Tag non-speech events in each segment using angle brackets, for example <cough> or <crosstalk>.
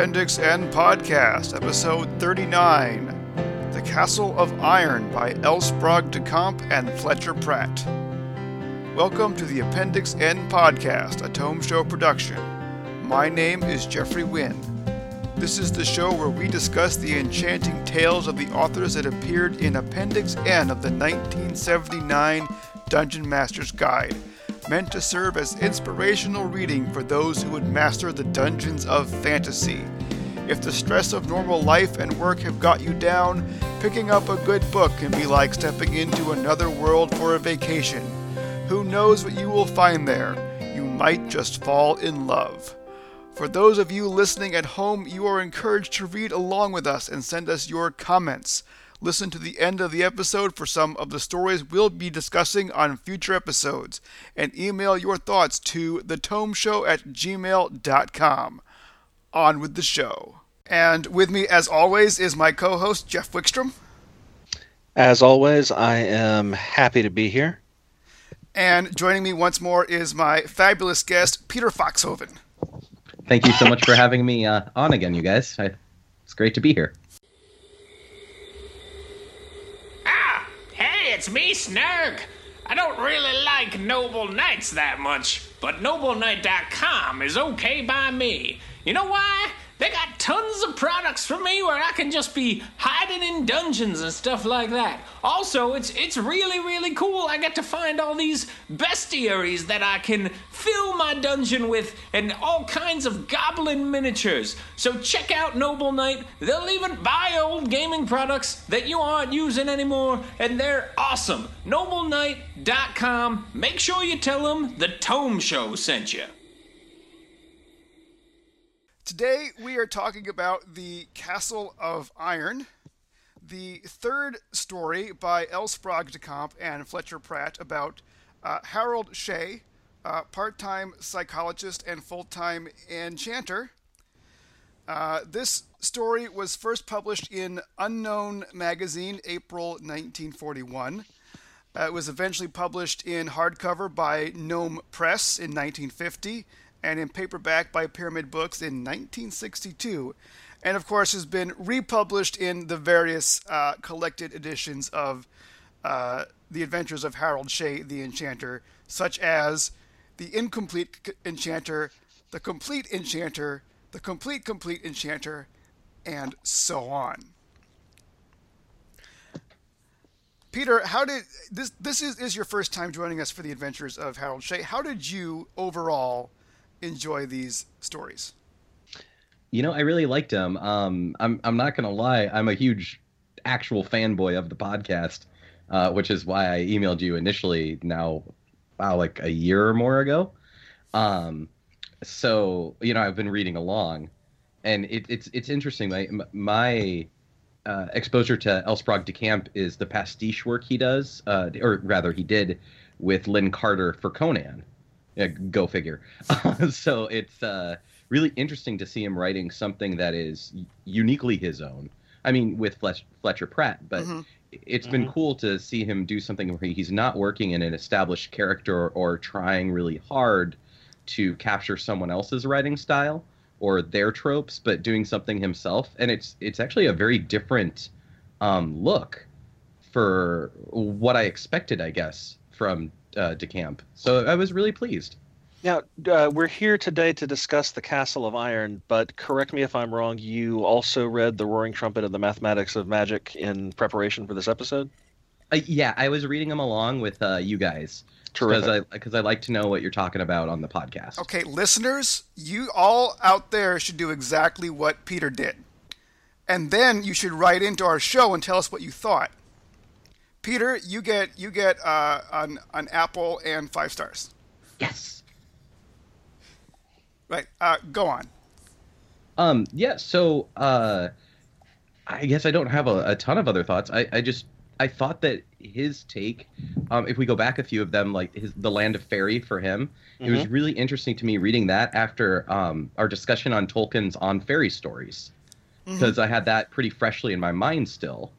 Appendix N Podcast, Episode 39 The Castle of Iron by. Sprague de Camp and Fletcher Pratt. Welcome to the Appendix N Podcast, a Tome Show production. My name is Jeffrey Wynn. This is the show where we discuss the enchanting tales of the authors that appeared in Appendix N of the 1979 Dungeon Master's Guide meant to serve as inspirational reading for those who would master the dungeons of fantasy. If the stress of normal life and work have got you down, picking up a good book can be like stepping into another world for a vacation. Who knows what you will find there? You might just fall in love. For those of you listening at home, you are encouraged to read along with us and send us your comments. Listen to the end of the episode for some of the stories we'll be discussing on future episodes, and email your thoughts to thetomeshow at gmail.com. On with the show. And with me, as always, is my co host, Jeff Wickstrom. As always, I am happy to be here. And joining me once more is my fabulous guest, Peter Foxhoven. Thank you so much for having me uh, on again, you guys. I, it's great to be here. It's me, Snurg. I don't really like Noble Knights that much, but NobleKnight.com is okay by me. You know why? They got tons of products for me where I can just be hiding in dungeons and stuff like that. Also, it's it's really really cool. I get to find all these bestiaries that I can fill my dungeon with and all kinds of goblin miniatures. So check out Noble Knight. They'll even buy old gaming products that you aren't using anymore and they're awesome. NobleKnight.com. Make sure you tell them the Tome Show sent you. Today we are talking about the Castle of Iron, the third story by L. Sprague de Camp and Fletcher Pratt about uh, Harold Shea, uh, part-time psychologist and full-time enchanter. Uh, this story was first published in Unknown magazine, April 1941. Uh, it was eventually published in hardcover by Gnome Press in 1950 and in paperback by Pyramid Books in 1962, and of course has been republished in the various uh, collected editions of uh, The Adventures of Harold Shea the Enchanter, such as The Incomplete Enchanter, The Complete Enchanter, The Complete Complete Enchanter, and so on. Peter, how did this? This is, is your first time joining us for the Adventures of Harold Shea. How did you overall enjoy these stories? You know, I really liked them. Um, I'm I'm not gonna lie, I'm a huge actual fanboy of the podcast, uh, which is why I emailed you initially. Now, wow, like a year or more ago. Um, so you know, I've been reading along, and it, it's it's interesting. My my uh, exposure to L. Sprague de Camp is the pastiche work he does, uh, or rather, he did with Lin Carter for Conan. Yeah, go figure. <laughs> so it's uh, really interesting to see him writing something that is uniquely his own. I mean, with Fletch- Fletcher Pratt, but mm-hmm. it's mm-hmm. been cool to see him do something where he's not working in an established character or trying really hard to capture someone else's writing style or their tropes, but doing something himself. And it's it's actually a very different um, look for what I expected, I guess, from uh, DeCamp. So I was really pleased. Now, uh, we're here today to discuss the Castle of Iron, but correct me if I'm wrong, you also read The Roaring Trumpet and the Mathematics of Magic in preparation for this episode? Uh, yeah, I was reading them along with uh, you guys. Because I, cause I like to know what you're talking about on the podcast. Okay, listeners, you all out there should do exactly what Peter did. And then you should write into our show and tell us what you thought. Peter, you get you get uh, an an apple and five stars. Yes. Right. Uh, go on. Um. Yeah. So. Uh, I guess I don't have a, a ton of other thoughts. I, I just I thought that his take, um, if we go back a few of them, like his The Land of Fairy for him, mm-hmm. it was mm-hmm. really interesting to me reading that after um, our discussion on Tolkien's On Fairy Stories, because mm-hmm. I had that pretty freshly in my mind still,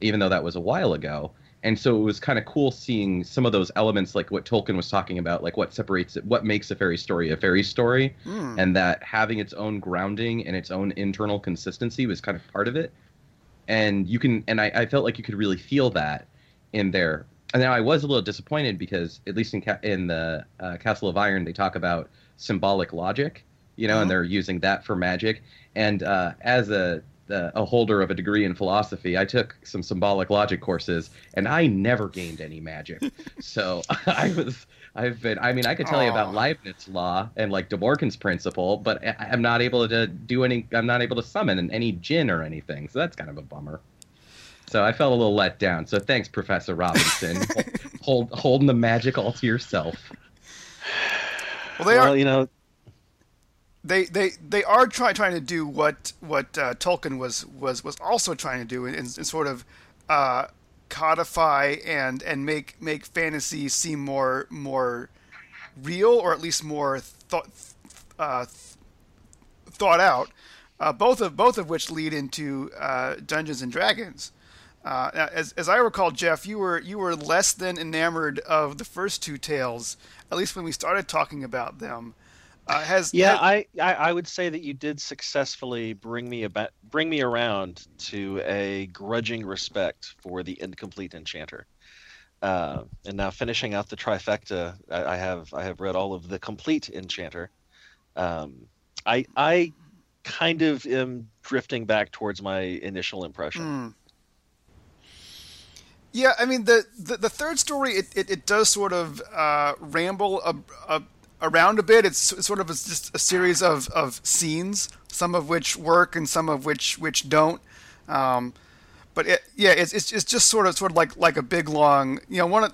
even though that was a while ago and so it was kind of cool seeing some of those elements like what tolkien was talking about like what separates it what makes a fairy story a fairy story Hmm. and that having its own grounding and its own internal consistency was kind of part of it and you can and i, I felt like you could really feel that in there and now i was a little disappointed because at least in Ca- in the uh, castle of iron they talk about symbolic logic you know Mhm. and they're using that for magic and uh, as a the, a holder of a degree in philosophy, I took some symbolic logic courses, and I never gained any magic. <laughs> so <laughs> I was, I've been, I mean, I could tell you about Leibniz law and like De Morgan's principle, but I- I'm not able to do any, I'm not able to summon any djinn or anything. So that's kind of a bummer. So I felt a little let down. So thanks, Professor Robinson, <laughs> hold, holding the magic all to yourself. Well, they well, are you know, they they they are trying trying to do what what uh, Tolkien was was was also trying to do and, sort of uh, codify and and make make fantasy seem more more real or at least more thought uh, thought out. Uh, both of both of which lead into uh, Dungeons and Dragons. Uh, as, as I recall, Jeff, you were you were less than enamored of the first two tales, at least when we started talking about them. Uh, has yeah, has- I, I I would say that you did successfully bring me about bring me around to a grudging respect for the incomplete enchanter. Uh, and now finishing out the trifecta, I, I have I have read all of the complete enchanter. Um, I I kind of am drifting back towards my initial impression. Hmm. Yeah, I mean the the, the third story it, it, it does sort of uh, ramble a, a, around a bit. It's, it's sort of a, just a series of, of scenes, some of which work and some of which which don't. Um, but it, yeah, it's, it's it's just sort of sort of like like a big long you know one of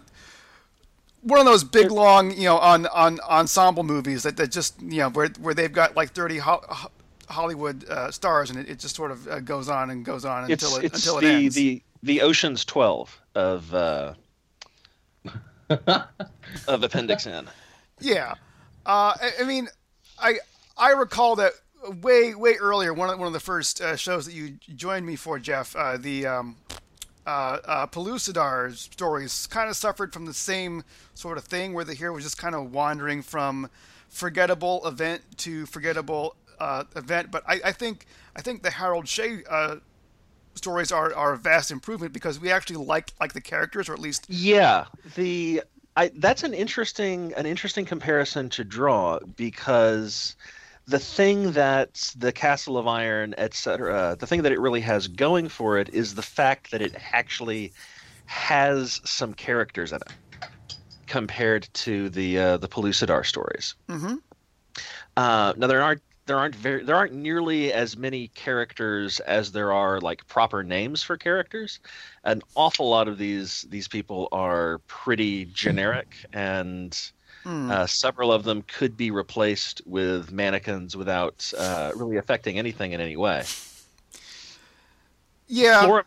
one of those big long you know on on ensemble movies that, that just you know where where they've got like thirty ho- ho- Hollywood uh, stars and it, it just sort of uh, goes on and goes on It's until it it's until it the, ends. the the Ocean's Twelve of uh, <laughs> of Appendix N. Yeah, uh, I, I mean, I I recall that way way earlier. One of one of the first uh, shows that you joined me for, Jeff. Uh, the um, uh, uh, Pellucidar stories kind of suffered from the same sort of thing, where the hero was just kind of wandering from forgettable event to forgettable uh, event. But I, I think I think the Harold Shea stories are, are a vast improvement because we actually like like the characters, or at least Yeah, the I that's an interesting an interesting comparison to draw because the thing that the Castle of Iron, etc., the thing that it really has going for it is the fact that it actually has some characters in it compared to the uh, the Pellucidar stories. Mhm. Uh, now there aren't there aren't very there aren't nearly as many characters as there are like proper names for characters. An awful lot of these these people are pretty generic, <laughs> and hmm, uh, several of them could be replaced with mannequins without uh, really affecting anything in any way. yeah. Flora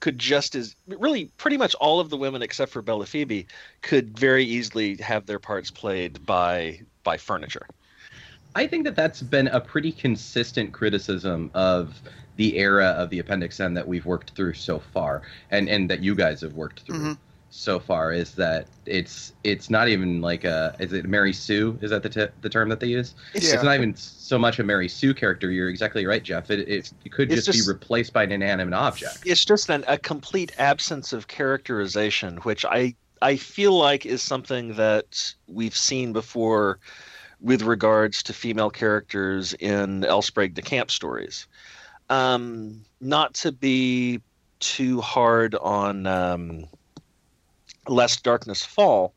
could just as really pretty much all of the women except for Bella Phoebe could very easily have their parts played by by furniture. I think that that's been a pretty consistent criticism of the era of the Appendix N that we've worked through so far, and and that you guys have worked through Mhm. so far. Is that it's it's not even like a is it Mary Sue? Is that the t- the term that they use? Yeah. It's not even so much a Mary Sue character. You're exactly right, Jeff. It it, it could just, just- be replaced by an inanimate object. It's just an, a complete absence of characterization, which I I feel like is something that we've seen before with regards to female characters in L. Sprague de Camp stories. Um, not to be too hard on um, Lest Darkness Fall,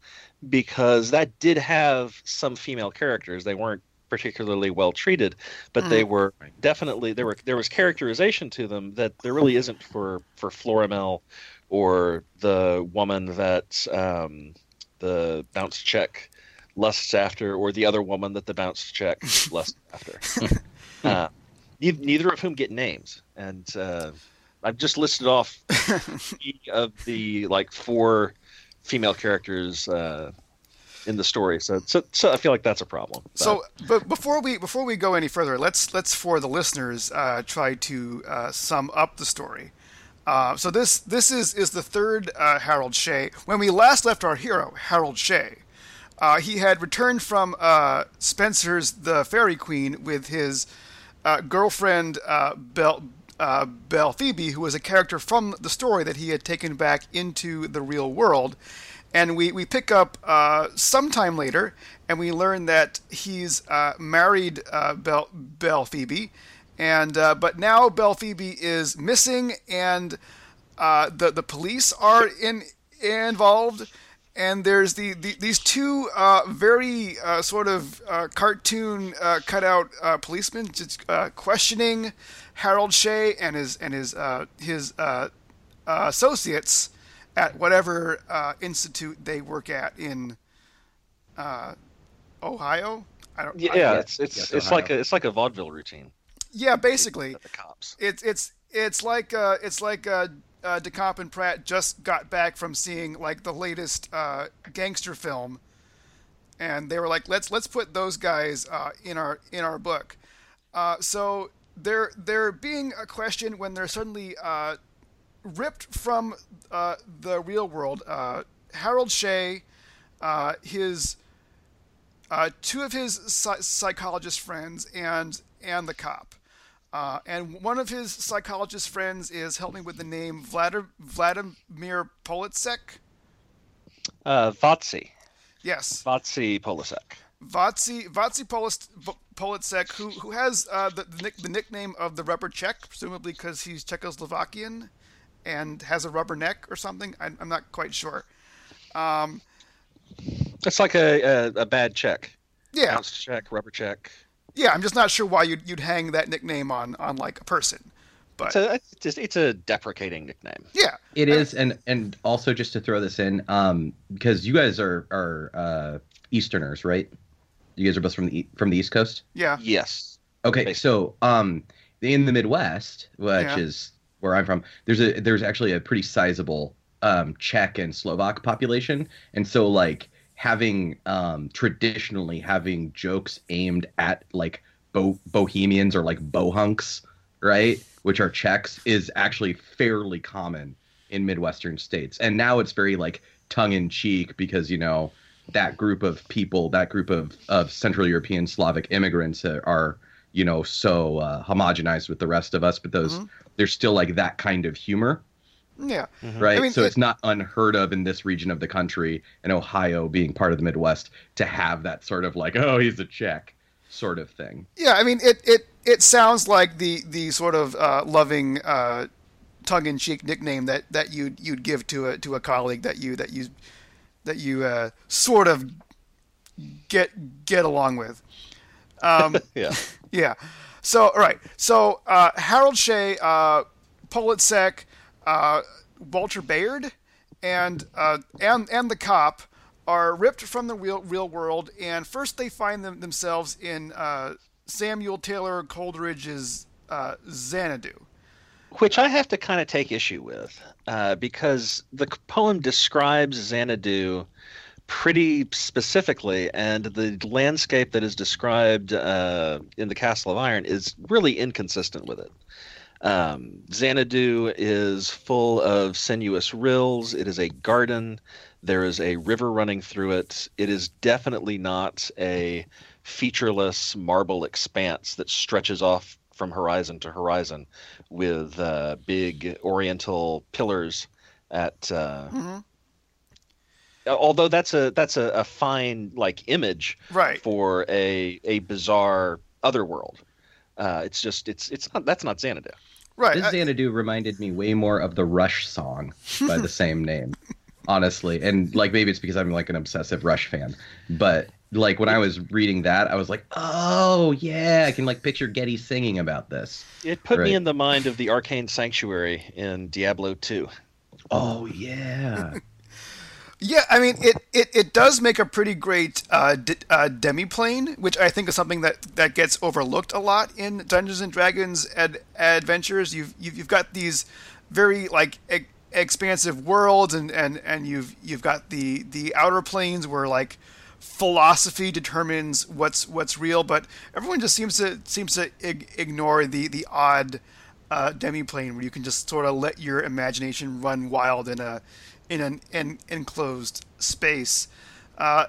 because that did have some female characters. They weren't particularly well treated, but they were definitely there were there was characterization to them that there really isn't for for Florimel or the woman that um, the bounce check lusts after, or the other woman that the bounce check <laughs> lusts after. <laughs> uh, ne- neither of whom get names, and uh, I've just listed off <laughs> of the like four female characters uh, in the story. So, so, so I feel like that's a problem. But- So, but before we before we go any further, let's let's for the listeners uh, try to uh, sum up the story. Uh, so this this is is the third uh, Harold Shea. When we last left our hero, Harold Shea, uh, he had returned from uh, Spenser's The Fairy Queen with his uh, girlfriend uh, Belle uh, Phoebe, who was a character from the story that he had taken back into the real world. And we, we pick up uh, sometime later, and we learn that he's married Belle, Belle Phoebe, and but now Belle Phoebe is missing, and the the police are in involved, and there's the, the these two uh, very uh, sort of uh, cartoon uh, cutout uh, policemen just uh, questioning Harold Shea and his and his uh, his uh, uh, associates at whatever uh, institute they work at in uh, Ohio. I don't. Yeah, I- yeah it's it's Yes, it's like a it's like a vaudeville routine. yeah. Basically, The cops. it's it's it's like uh, it's like uh, uh, and Pratt just got back from seeing like the latest uh, gangster film, and they were like, let's let's put those guys uh, in our in our book. Uh, so they're they're being a question when they're suddenly uh, ripped from uh, the real world. Harold Shea, his two of his psychologist friends, and and the cop. Uh, and one of his psychologist friends is helping with the name Vladimir, Vladimir Politsek. Uh, Vatsy. Yes, Vatsy Polisek. Vatsy Vatsy Polis, Politsek, who who has uh, the the, nick, the nickname of the Rubber Czech, presumably because he's Czechoslovakian and has a rubber neck or something. I'm, I'm not quite sure. It's like a, a, a bad check. Yeah, Bounce check, rubber check. Yeah. I'm just not sure why you'd you'd hang that nickname on on like a person, but It's a it's, just, it's a deprecating nickname. yeah, It is, and and also just to throw this in, um, because you guys are are uh, Easterners, right? You guys are both from the E- from the East Coast. yeah, Yes. Okay, Basically. so um, in the Midwest, which Yeah. is where I'm from, there's a there's actually a pretty sizable um, Czech and Slovak population, and so like having um, traditionally having jokes aimed at like bo- bohemians or like bohunks, right, which are Czechs, is actually fairly common in Midwestern states, and now it's very like tongue in cheek because you know that group of people, that group of, of Central European Slavic immigrants are, you know, so uh, homogenized with the rest of us, but those Mhm. there's still like that kind of humor, yeah. right? I mean, so it- it's not unheard of in this region of the country, and Ohio being part of the Midwest, to have that sort of like, oh, he's a Czech sort of thing. Yeah, I mean, it it, it sounds like the the sort of uh, loving, uh, tongue-in-cheek nickname that, that you'd you'd give to a to a colleague that you that you that you uh, sort of get get along with. Um, <laughs> Yeah. <laughs> yeah. So all right. So uh, Harold Shea, uh, Politsek, uh, Walter Bayard, and uh, and and the cop are ripped from the real real world, and first they find them themselves in uh, Samuel Taylor Coleridge's uh, Xanadu. Which I have to kind of take issue with uh, because the poem describes Xanadu pretty specifically, and the landscape that is described uh, in the Castle of Iron is really inconsistent with it. Um, Xanadu is full of sinuous rills. It is a garden. There is a river running through it. It is definitely not a featureless marble expanse that stretches off from horizon to horizon with uh, big oriental pillars at uh, Mhm. although that's a that's a, a fine like image Right. for a a bizarre other world uh, it's just it's it's not that's not Xanadu Right. This I- Xanadu reminded me way more of the Rush song by the <laughs> same name, honestly. And like maybe it's because I'm like an obsessive Rush fan, but like when I was reading that, I was like, oh yeah, I can like picture Geddy singing about this. it put Right. me in the mind of the arcane sanctuary in Diablo 2 Oh yeah, Yeah, I mean it, it, it does make a pretty great uh, d- uh, demiplane, which I think is something that, that gets overlooked a lot in Dungeons and Dragons ad- adventures. You've, you've you've got these very like e- expansive worlds, and, and, and you've you've got the, the outer planes where like philosophy determines what's what's real, but everyone just seems to seems to ig- ignore the the odd uh, demiplane where you can just sort of let your imagination run wild in a in an en- enclosed space. Uh,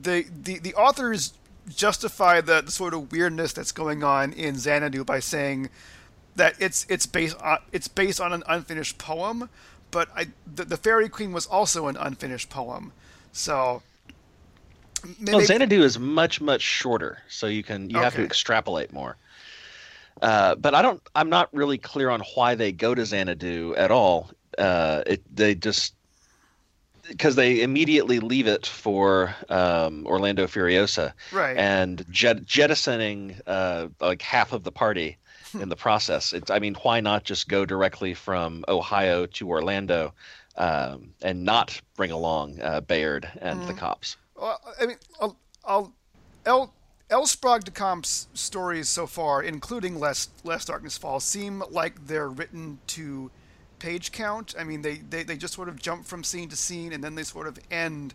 the, the the authors justify the, the sort of weirdness that's going on in Xanadu by saying that it's it's based on it's based on an unfinished poem, but I, the, the Fairy Queen was also an unfinished poem, so. Well, Xanadu is much much shorter, so you can you have to extrapolate more. Uh, but I don't. I'm not really clear on why they go to Xanadu at all. Uh, it they just because they immediately leave it for um, Orlando Furioso right. and jet, jettisoning uh, like half of the party <laughs> in the process. It's, I mean, why not just go directly from Ohio to Orlando um, and not bring along uh, Bayard and the cops? Well, I mean, I'll, I'll El L. Sprague de Camp's stories so far, including Less Less Darkness Falls, seem like they're written to page count. I mean, they, they, they just sort of jump from scene to scene, and then they sort of end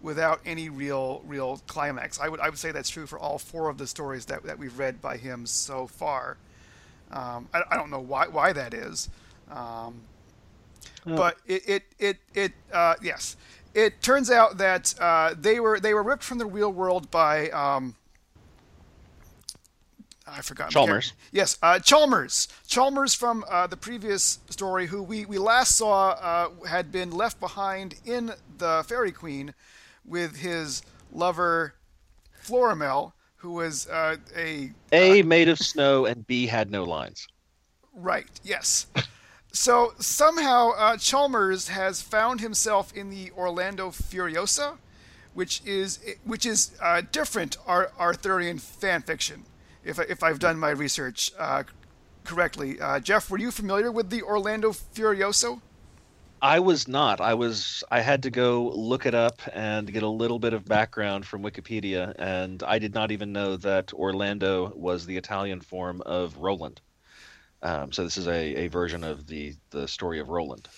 without any real real climax. I would I would say that's true for all four of the stories that, that we've read by him so far. Um, I, I don't know why why that is. Um, but it it it, it uh, yes, it turns out that uh, they were they were ripped from the real world by um, I forgot Chalmers. Yes, uh, Chalmers. Chalmers from uh, the previous story, who we, we last saw uh, had been left behind in the Fairy Queen with his lover Florimel, who was uh, a A made of snow and B had no lines. Right. Yes. So somehow uh, Chalmers has found himself in the Orlando Furioso, which is which is uh, different Ar- Arthurian fan fiction. If if I've done my research uh, correctly, uh, Jeff, were you familiar with the Orlando Furioso? I was not. I was. I had to go look it up and get a little bit of background from Wikipedia, and I did not even know that Orlando was the Italian form of Roland. Um, so this is a, a version of the the story of Roland.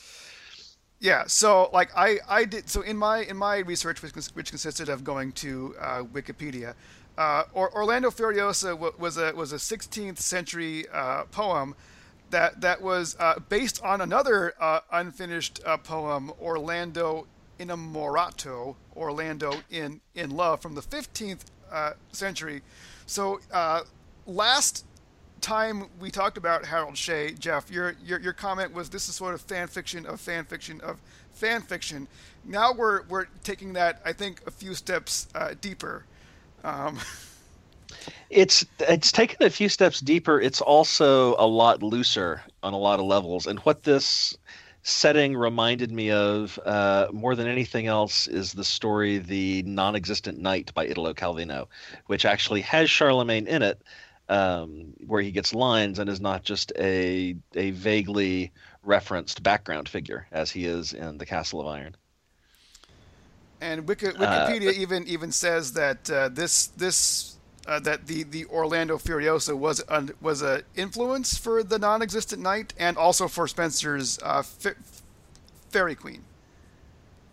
Yeah, so like I, I did so in my in my research, which, which consisted of going to uh, Wikipedia, uh, or, Orlando Furioso w- was a was a 16th century uh, poem that that was uh, based on another uh, unfinished uh, poem, Orlando Innamorato, Orlando in in Love, from the 15th uh, century. So last time we talked about Harold Shea, Jeff, your, your your comment was this is sort of fan fiction of fan fiction of fan fiction. Now we're we're taking that I think a few steps deeper. Um, It's it's taken a few steps deeper. It's also a lot looser on a lot of levels. And what this setting reminded me of uh, more than anything else is the story "The Non-Existent Knight" by Italo Calvino, which actually has Charlemagne in it, um, where he gets lines and is not just a a vaguely referenced background figure as he is in the Castle of Iron. And Wiki, Wikipedia even even says that uh, this this uh, that the, the Orlando Furioso was an, was a influence for the non-existent knight and also for Spenser's uh, Fa- Fairy Queen.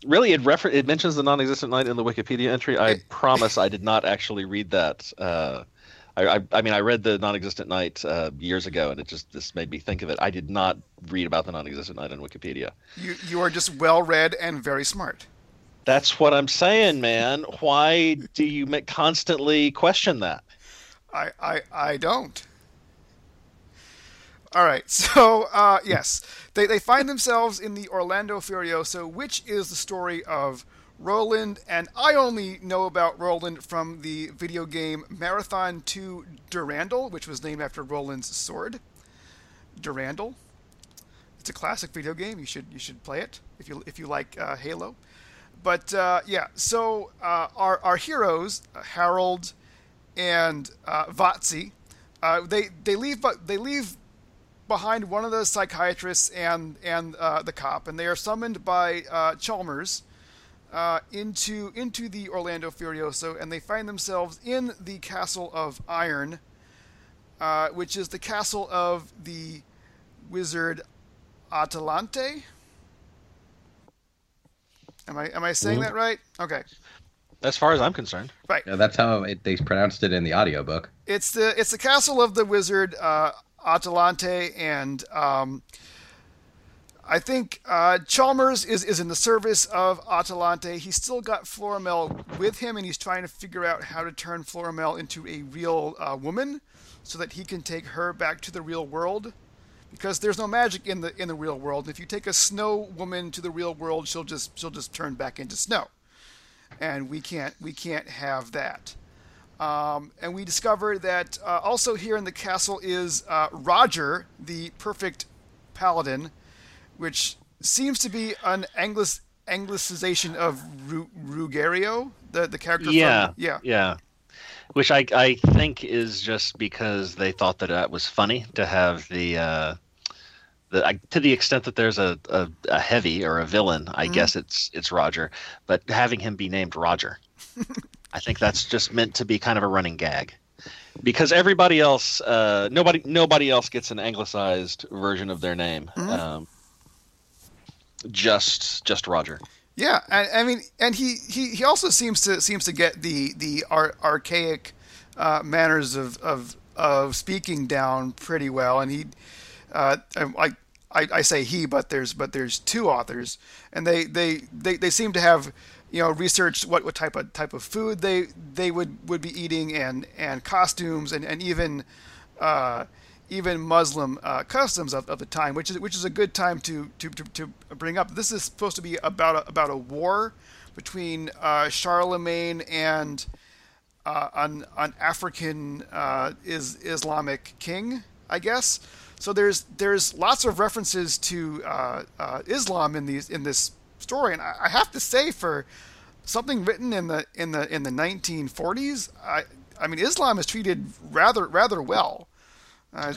Really, it refer- it mentions the non-existent knight in the Wikipedia entry. I <laughs> promise I did not actually read that. Uh, I, I, I mean, I read the non-existent knight uh, years ago, and it just this made me think of it. I did not read about the non-existent knight in Wikipedia. You you are just well read and very smart. That's what I'm saying, man. Why do you constantly question that? I, I, I don't. All right, <laughs> so uh, yes, they, they find themselves in the Orlando Furioso, which is the story of Roland, and I only know about Roland from the video game Marathon 2 Durandal, which was named after Roland's sword. Durandal. It's a classic video game. You should you should play it if you if you like uh, Halo. But uh, yeah, so uh, our our heroes, Harold and uh, Vatsy, uh, they they leave they leave behind one of the psychiatrists and and uh, the cop, and they are summoned by uh, Chalmers into into the Orlando Furioso, and they find themselves in the Castle of Iron, which is the castle of the wizard Atalante. Am I am I saying Mhm. that right? Okay, As far as I'm concerned, right. Yeah, that's how it, they pronounced it in the audiobook. It's the it's the castle of the wizard uh, Atalante, and um, I think uh, Chalmers is, is in the service of Atalante. He's still got Florimel with him, and he's trying to figure out how to turn Florimel into a real uh, woman, so that he can take her back to the real world. Because there's no magic in the in the real world. If you take a snow woman to the real world, she'll just she'll just turn back into snow, and we can't we can't have that. Um, and we discover that uh, also here in the castle is uh, Roger, the perfect paladin, which seems to be an Anglis- anglicization of Ru- Rugario, the the character. Yeah, from, yeah, yeah. Which I I think is just because they thought that that was funny to have the. Uh, the, I, to the extent that there's a, a, a heavy or a villain, I Mm-hmm. guess it's it's Roger, but having him be named Roger, <laughs> I think that's just meant to be kind of a running gag, because everybody else, uh, nobody nobody else gets an anglicized version of their name, Mm-hmm. um, just just Roger. Yeah, and I mean, and he, he, he also seems to seems to get the the ar- archaic uh, manners of, of of speaking down pretty well, and he, uh, I, I I say he, but there's but there's two authors, and they they, they, they seem to have you know researched what, what type of type of food they they would, would be eating and and costumes and and even. Uh, even Muslim uh, customs of, of the time, which is which is a good time to to, to, to bring up. This is supposed to be about a, about a war between uh, Charlemagne and uh, an an African uh, is Islamic king, I guess. So there's there's lots of references to uh, uh, Islam in these in this story, and I, I have to say for something written in the in the in the 1940s, I I mean Islam is treated rather rather well. Uh,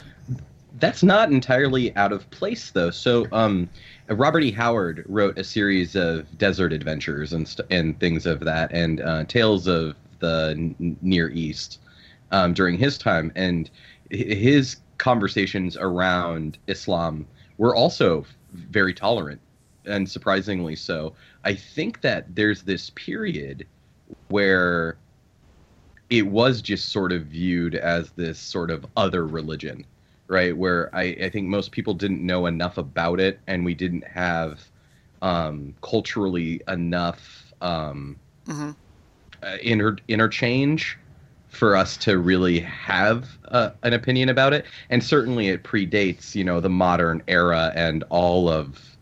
That's not entirely out of place, though. So, um, Robert E. Howard wrote a series of desert adventures and st- and things of that, and uh, tales of the N- Near East um, during his time, and his conversations around Islam were also very tolerant, and surprisingly so. I think that there's this period where it was just sort of viewed as this sort of other religion, right? Where I, I think most people didn't know enough about it, and we didn't have um, culturally enough um, Mhm. uh, inter- interchange for us to really have uh, an opinion about it. And certainly, it predates, you know, the modern era and all of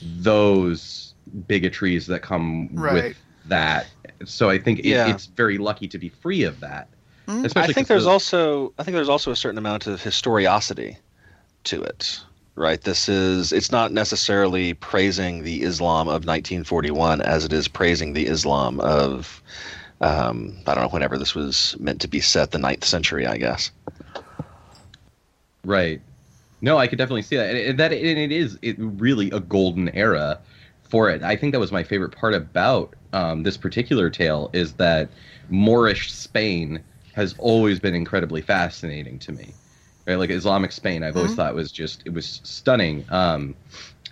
those bigotries that come Right. with that. So I think it, Yeah. it's very lucky to be free of that. Mhm. I think there's the- also I think there's also a certain amount of historiosity to it. Right. This is it's not necessarily praising the Islam of 1941 as it is praising the Islam of um, I don't know whenever this was meant to be set, the ninth century, I guess. Right. No, I could definitely see that. And that and it is it really a golden era for it. I think that was my favorite part about um, this particular tale is that Moorish Spain has always been incredibly fascinating to me. Right, like Islamic Spain, I've always Mhm. thought was just it was stunning. Um,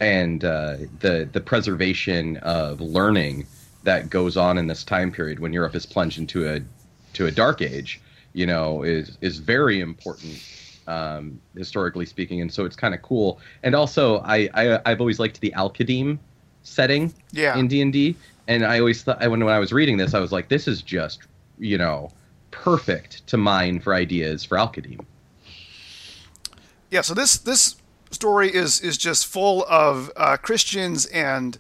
and uh, the the preservation of learning that goes on in this time period when Europe is plunged into a to a dark age, you know, is is very important um, historically speaking, and so it's kind of cool. And also, I, I I've always liked the Al-Qadim setting yeah. in D and D, and I always thought when when I was reading this, I was like, this is just you know perfect to mine for ideas for Al-Qadim. yeah so this this story is is just full of uh, christians and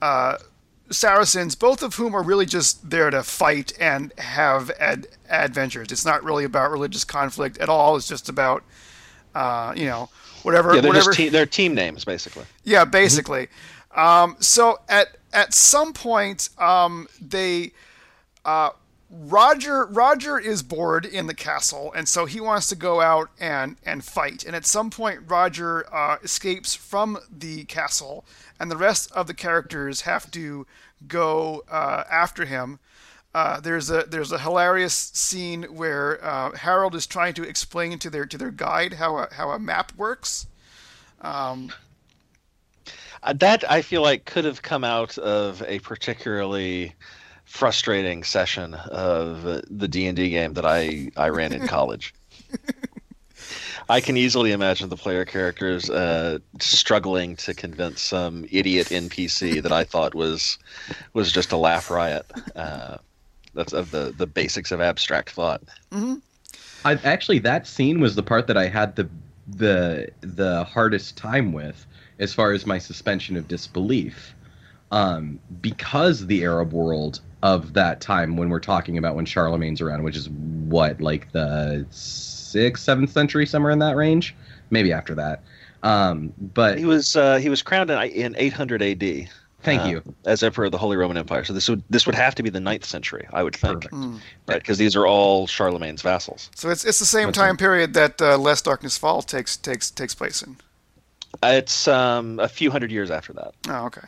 uh, saracens both of whom are really just there to fight and have ad- adventures it's not really about religious conflict at all it's just about uh, you know whatever Yeah, they're whatever just te- they're team names basically. Yeah, basically. Um, so at at some point, um, they uh, Roger Roger is bored in the castle, and so he wants to go out and and fight. And at some point, Roger uh, escapes from the castle, and the rest of the characters have to go uh, after him. Uh, there's a there's a hilarious scene where uh, Harold is trying to explain to their to their guide how a, how a map works. Um, that I feel like could have come out of a particularly frustrating session of uh, the D and D game that I I ran in <laughs> college. I can easily imagine the player characters uh, struggling to convince some idiot NPC that I thought was was just a laugh riot. Uh, that's of the the basics of abstract thought. I actually that scene was the part that I had the the the hardest time with as far as my suspension of disbelief. Um, because the Arab world of that time when we're talking about when Charlemagne's around, which is what, like the sixth, seventh century, somewhere in that range, maybe after that. Um, but He was uh, he was crowned in, in 800 AD. thank uh, you. as emperor of the Holy Roman Empire. So this would this would have to be the ninth century, I would think, Perfect. Hmm. right? Because these are all Charlemagne's vassals. So it's it's the same That's time right. period that uh, Lest Darkness Fall takes takes takes place in. Uh, It's um, a few hundred years after that. Oh, okay.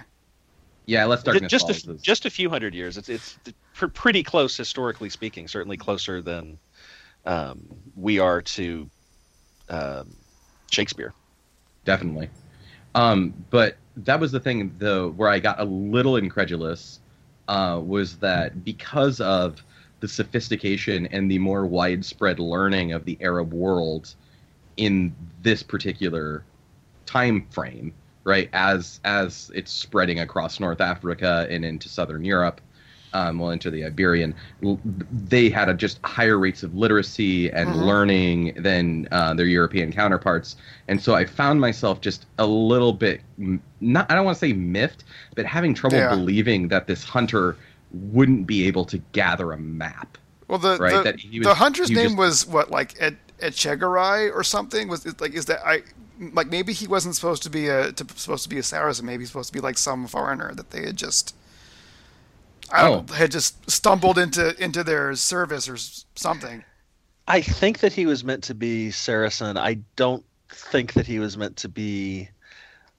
Yeah, let's darkness just falls a, is- just a few hundred years. It's it's pr- pretty close historically speaking. Certainly closer than um, we are to um, Shakespeare. definitely. Um, but that was the thing, though, where I got a little incredulous uh, was that because of the sophistication and the more widespread learning of the Arab world in this particular time frame, right? As as it's spreading across North Africa and into Southern Europe, um, well, into the Iberian, they had a just higher rates of literacy and Mhm. learning than uh, their European counterparts, and so I found myself just a little bit not I don't want to say miffed, but having trouble Yeah. believing that this hunter wouldn't be able to gather a map. Well, the Right, the, that he was- the hunter's name just- was what like Ed Echegaray or something. Was it like is that I like maybe he wasn't supposed to be a to, supposed to be a Saracen. Maybe he's supposed to be like some foreigner that they had just I don't oh. know, had just stumbled into into their service or something. I think that he was meant to be Saracen. I don't think that he was meant to be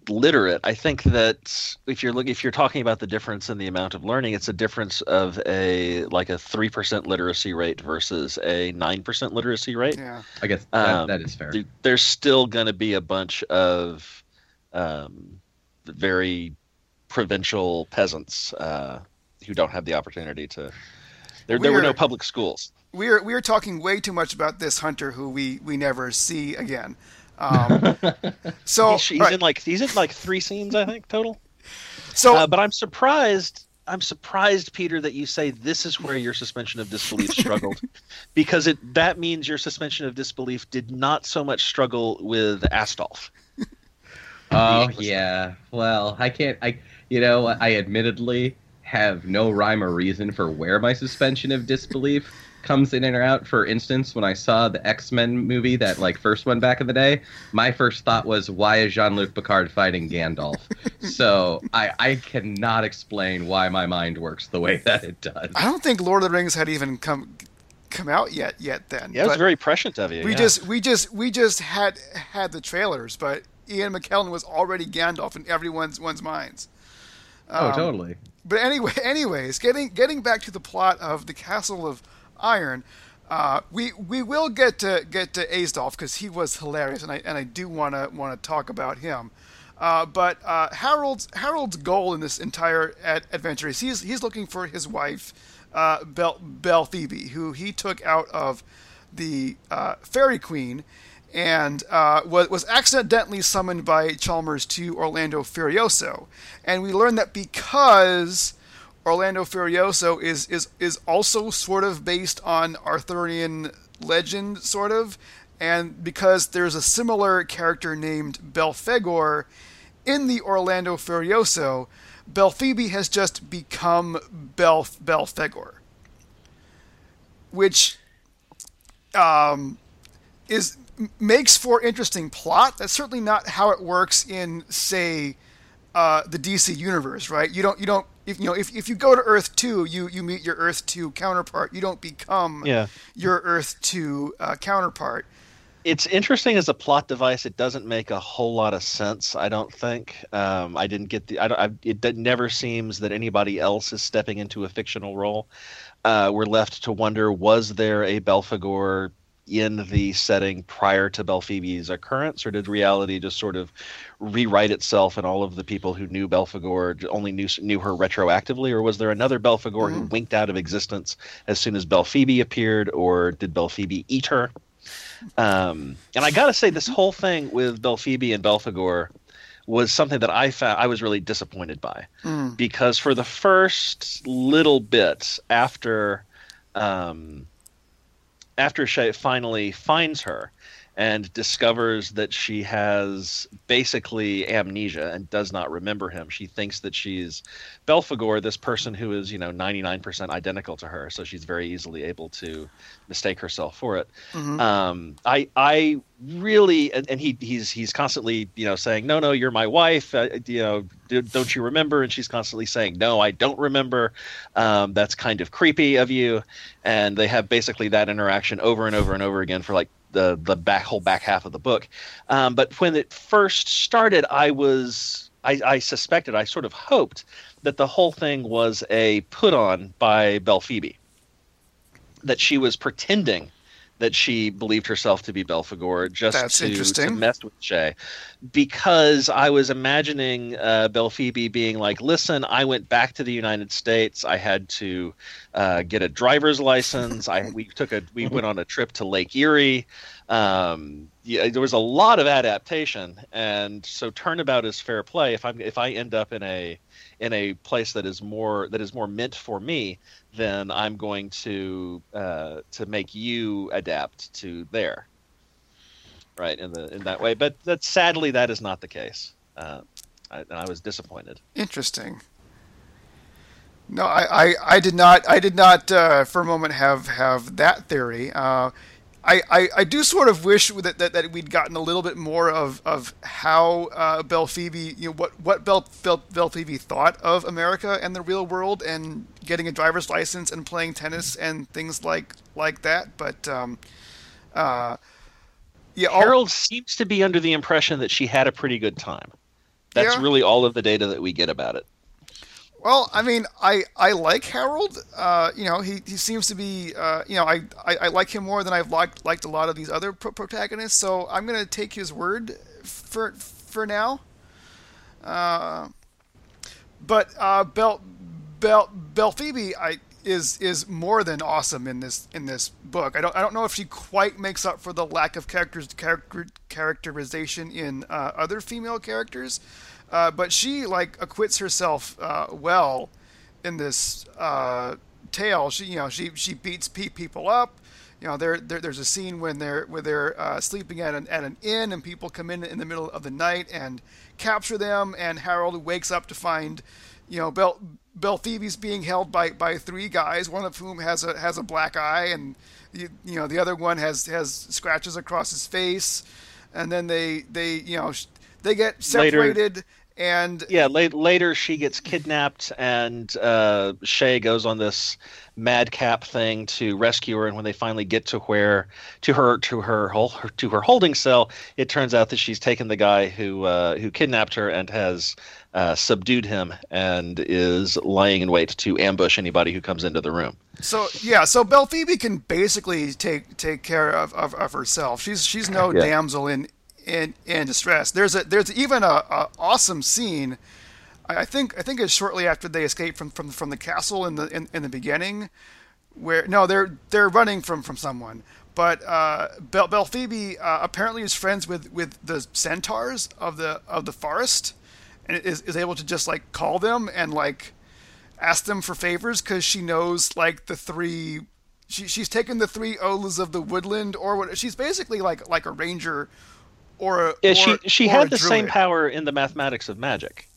literate. I think that if you're look if you're talking about the difference in the amount of learning, it's a difference of a like a three percent literacy rate versus a nine percent literacy rate. Yeah. I guess that, Um, that is fair. There- There's still going to be a bunch of um, very provincial peasants uh, who don't have the opportunity to. There, there were no public schools. We are we are talking way too much about this hunter who we we never see again. Um, <laughs> so he's he's all right, in like he's in like three scenes, I think, total. so Uh, but I'm surprised. I'm surprised, Peter, that you say this is where your suspension of disbelief <laughs> struggled, because it that means your suspension of disbelief did not so much struggle with Astolf. <laughs> Oh yeah. Well, I can't. I you know I admittedly have no rhyme or reason for where my suspension of disbelief comes in and out. For instance, when I saw the X Men movie, that like first one back in the day, my first thought was, why is Jean Luc Picard fighting Gandalf? <laughs> so I I cannot explain why my mind works the way that it does. I don't think Lord of the Rings had even come come out yet yet then. Yeah, it was very prescient of you. we yeah. just we just we just had had the trailers, but Ian McKellen was already Gandalf in everyone's one's minds. oh, Um, totally. But anyway, <laughs> anyways, getting getting back to the plot of the Castle of Iron, uh, we we will get to get to Astolf because he was hilarious, and I and I do want to want to talk about him. Uh, but uh, Harold's Harold's goal in this entire ad- adventure is he's he's looking for his wife, uh, Bel who he took out of the uh, Fairy Queen, and uh, was, was accidentally summoned by Chalmers to Orlando Furioso. And we learn that because Orlando Furioso is, is, is also sort of based on Arthurian legend, sort of, and because there's a similar character named Belphegor in the Orlando Furioso, Belphoebe has just become Bel Belphegor, which um, is makes for interesting plot. That's certainly not how it works in, say, uh, the DC universe, right? You don't, you don't, if you know, if, if you go to Earth two, you you meet your Earth two counterpart. You don't become Yeah. your Earth two uh, counterpart. it's interesting as a plot device. It doesn't make a whole lot of sense. I don't think. Um, I didn't get the. I don't. I, it never seems that anybody else is stepping into a fictional role. Uh, we're left to wonder: Was there a Belphegor in the setting prior to Belphoebe's occurrence, or did reality just sort of rewrite itself, and all of the people who knew Belphegor only knew knew her retroactively, or was there another Belphegor who winked out of existence as soon as Belphoebe appeared, or did Belphoebe eat her? Um, and I got to say, this whole thing with Belphoebe and Belphegor was something that I found I was really disappointed by Mm. because for the first little bit after um, after Shay finally finds her and discovers that she has basically amnesia and does not remember him. She thinks that she's Belphegor, this person who is, you know, 99% identical to her, so she's very easily able to mistake herself for it. Mhm. Um, I I really and, and he he's he's constantly you know saying no no you're my wife uh, you know do, don't you remember and she's constantly saying no I don't remember um, that's kind of creepy of you and they have basically that interaction over and over and over again for like the the back whole back half of the book. Um, but when it first started I was I, I suspected I sort of hoped that the whole thing was a put on by Belphoebe that she was pretending that she believed herself to be Belphegor just That's to, to interesting. mess with Shea. Because I was imagining uh, Belphoebe being like, listen, I went back to the United States. I had to uh, get a driver's license. I we took a we went on a trip to Lake Erie. Um, yeah, there was a lot of adaptation, and so turnabout is fair play. If I'm if I end up in a in a place that is more that is more meant for me, then I'm going to uh, to make you adapt to there, right? In the in that way. But that sadly that is not the case, uh, I, and I was disappointed. Interesting. No, I, I, I did not I did not uh, for a moment have have that theory. Uh, I, I, I do sort of wish that, that, that we'd gotten a little bit more of, of how uh, Belphoebe, you know, what what Bel, Bel, Belphoebe thought of America and the real world, and getting a driver's license and playing tennis and things like like that. But um, uh, yeah, all- Harold seems to be under the impression that she had a pretty good time. That's Yeah. really all of the data that we get about it. Well, I mean, I, I like Harold. Uh, you know, he, he seems to be. Uh, you know, I, I, I like him more than I've liked liked a lot of these other pro- protagonists. So I'm gonna take his word for for now. Uh, but uh, Bel Bel Belphoebe, I is is more than awesome in this in this book. I don't I don't know if she quite makes up for the lack of characters character, characterization in uh, other female characters, uh, but she like acquits herself uh, well in this uh, tale. She you know she she beats pe- people up. You know there, there there's a scene when they're where they're uh, sleeping at an at an inn and people come in in the middle of the night and capture them and Harold wakes up to find you know Bel Belphoebe's being held by, by three guys, one of whom has a has a black eye, and you, you know the other one has has scratches across his face, and then they they you know they get Later- separated and Yeah, late, later she gets kidnapped, and uh, Shea goes on this madcap thing to rescue her. And when they finally get to where to her to her, her to her holding cell, it turns out that she's taken the guy who uh, who kidnapped her and has uh, subdued him and is lying in wait to ambush anybody who comes into the room. So yeah, so Belphoebe can basically take take care of, of, of herself. She's she's no Yeah. damsel in, in in distress. There's a there's even a, a awesome scene. I think I think it's shortly after they escape from, from from the castle in the in, in the beginning, where no they're they're running from from someone. But uh, Bel uh, apparently is friends with, with the centaurs of the of the forest, and is, is able to just like call them and like ask them for favors because she knows like the three. She, she's taken the three Olas of the woodland, or what? She's basically like like a ranger, or a Yeah, or, she she or had a the same power in the mathematics of magic,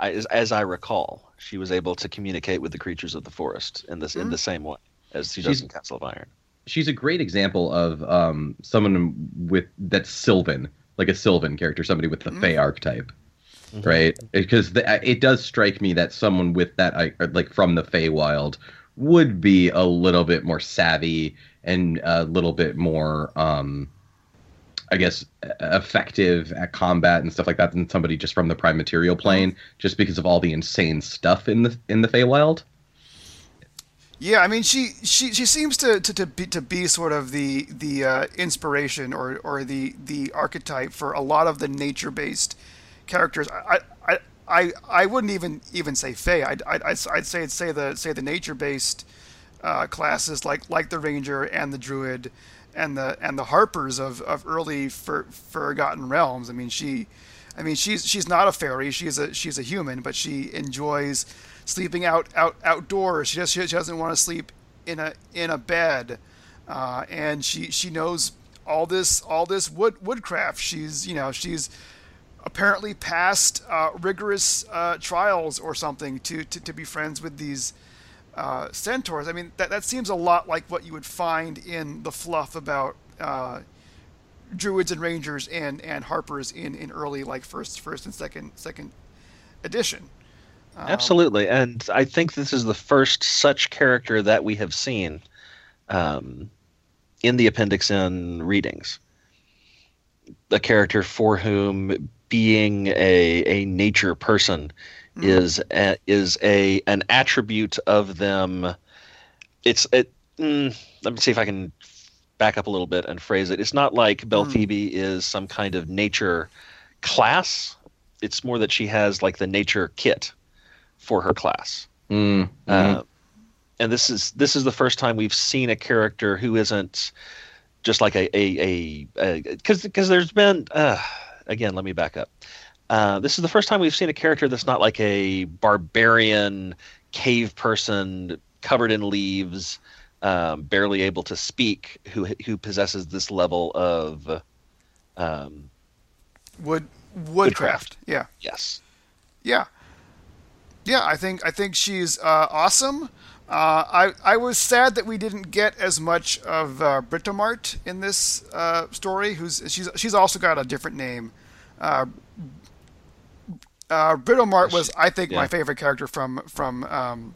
as, as I recall. She was able to communicate with the creatures of the forest in this in the same way as she does She's- in Castle of Iron. she's a great example of um, someone with that's Sylvan, like a Sylvan character, somebody with the Mm. Fey archetype, right? Because the, it does strike me that someone with that, like from the Feywild, would be a little bit more savvy and a little bit more, um, I guess, effective at combat and stuff like that than somebody just from the Prime Material plane, just because of all the insane stuff in the in the Feywild. Yeah, I mean, she she, she seems to, to, to be to be sort of the the uh, inspiration or, or the the archetype for a lot of the nature based characters. I, I I I wouldn't even even say Fey. I'd I'd, I'd I'd say say the say the nature based uh, classes like like the ranger and the druid and the and the Harpers of, of early for, Forgotten Realms. I mean, she, I mean, she's she's not a fairy. She's a she's a human, but she enjoys sleeping out out outdoors. She just she doesn't want to sleep in a in a bed, uh, and she she knows all this all this wood woodcraft. She's you know she's apparently passed uh, rigorous uh, trials or something to, to, to be friends with these uh, centaurs. I mean, that, that seems a lot like what you would find in the fluff about uh, druids and rangers and, and harpers in, in early like first first and second second edition. Um, Absolutely, and I think this is the first such character that we have seen um, in the Appendix N readings. A character for whom being a a nature person mm. is a, is a an attribute of them. It's it. Mm, let me see if I can back up a little bit and phrase it. It's not like Belphebe mm. is some kind of nature class. It's more that she has like the nature kit for her class. Mm. Uh, and this is this is the first time we've seen a character who isn't just like a a a because because there's been uh, again, let me back up. Uh, this is the first time we've seen a character that's not like a barbarian cave person covered in leaves, um, barely able to speak, who who possesses this level of um, wood woodcraft. Yeah. Yes. Yeah. Yeah, I think I think she's uh, awesome. Uh, I I was sad that we didn't get as much of uh, Britomart in this uh, story. Who's she's she's also got a different name. Uh, uh, Britomart was, I think, yeah. my favorite character from from um,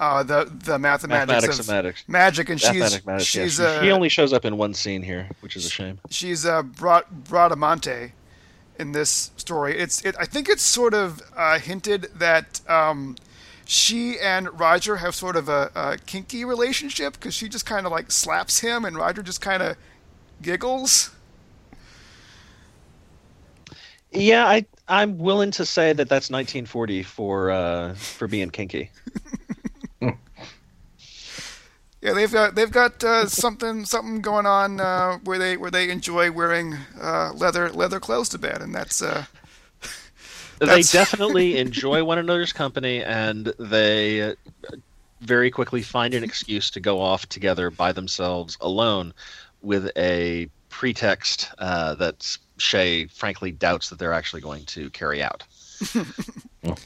uh, the the mathematics, mathematics of, magic. magic, and she's she's yeah. she, she, only shows up in one scene here, which is a shame. She's uh, Brat- Bradamante in this story. It's it. I think it's sort of uh, hinted that um, she and Roger have sort of a, a kinky relationship because she just kind of like slaps him, and Roger just kind of giggles. Yeah, I I'm willing to say that that's 1940 for uh, for being kinky. <laughs> yeah, they've got they've got uh, something something going on uh, where they where they enjoy wearing uh, leather leather clothes to bed, and that's. Uh, that's... They <laughs> definitely enjoy one another's company, and they very quickly find an excuse to go off together by themselves alone, with a pretext uh, that's Shea frankly doubts that they're actually going to carry out. <laughs>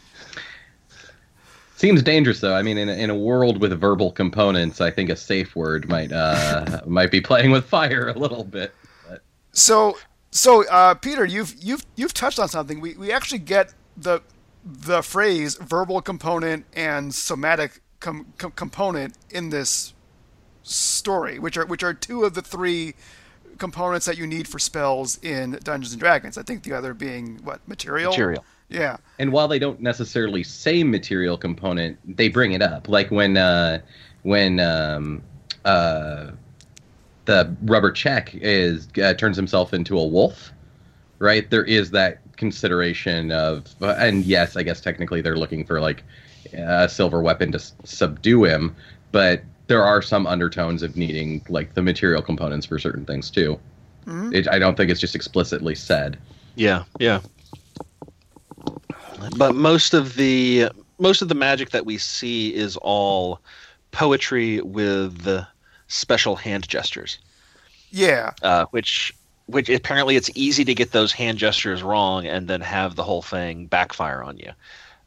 Seems dangerous though. I mean, in a, in a world with verbal components, I think a safe word might uh, <laughs> might be playing with fire a little bit. But. So, so uh, Peter, you've you've you've touched on something. We we actually get the the phrase verbal component and somatic com- com- component in this story, which are which are two of the three components that you need for spells in Dungeons and Dragons. I think the other being what material. Material. Yeah. And while they don't necessarily say material component, they bring it up. Like when uh, when um, uh, the rubber check is uh, turns himself into a wolf, right? There is that consideration of, uh, and yes, I guess technically they're looking for like a silver weapon to s- subdue him, but there are some undertones of needing like the material components for certain things too. Mm-hmm. It, I don't think it's just explicitly said. Yeah, yeah. But most of the most of the magic that we see is all poetry with special hand gestures. Yeah. Uh, which which apparently it's easy to get those hand gestures wrong and then have the whole thing backfire on you.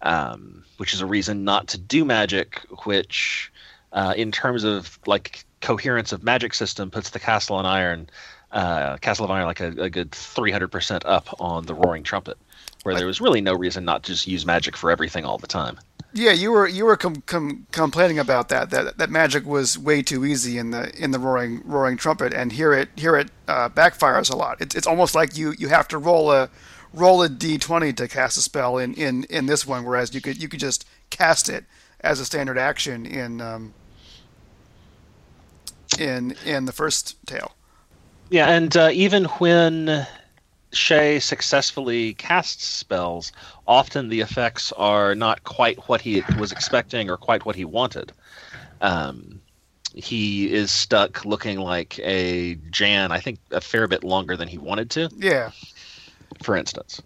Um, which is a reason not to do magic, which uh, in terms of like coherence of magic system puts the Castle on Iron, uh, Castle of Iron like a, a good 300% up on the Roaring Trumpet, where there was really no reason not to just use magic for everything all the time. Yeah, you were you were com- com- complaining about that, that that magic was way too easy in the in the roaring roaring trumpet, and here it here it uh, backfires a lot. It's it's almost like you you have to roll a roll a d20 to cast a spell in, in, in this one, whereas you could you could just cast it as a standard action in um, in in the first tale. Yeah, and uh, even when Shea successfully casts spells, often the effects are not quite what he was expecting or quite what he wanted. Um, he is stuck looking like a Jan. I think a fair bit longer than he wanted to. Yeah. For instance.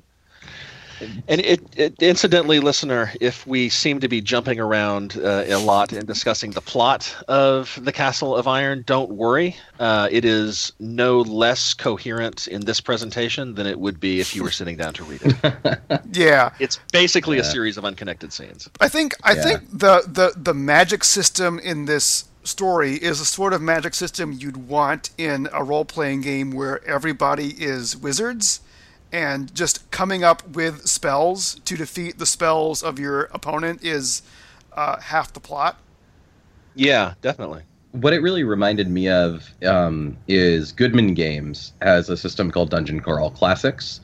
And it, it, incidentally, listener, if we seem to be jumping around uh, a lot and discussing the plot of the Castle of Iron, don't worry. Uh, it is no less coherent in this presentation than it would be if you were sitting down to read it. <laughs> yeah, it's basically Yeah. a series of unconnected scenes. I think I Yeah. think the, the the magic system in this story is a sort of magic system you'd want in a role playing game where everybody is wizards and just coming up with spells to defeat the spells of your opponent is uh, half the plot. Yeah, definitely. what it really reminded me of um, is Goodman Games has a system called Dungeon Crawl Classics,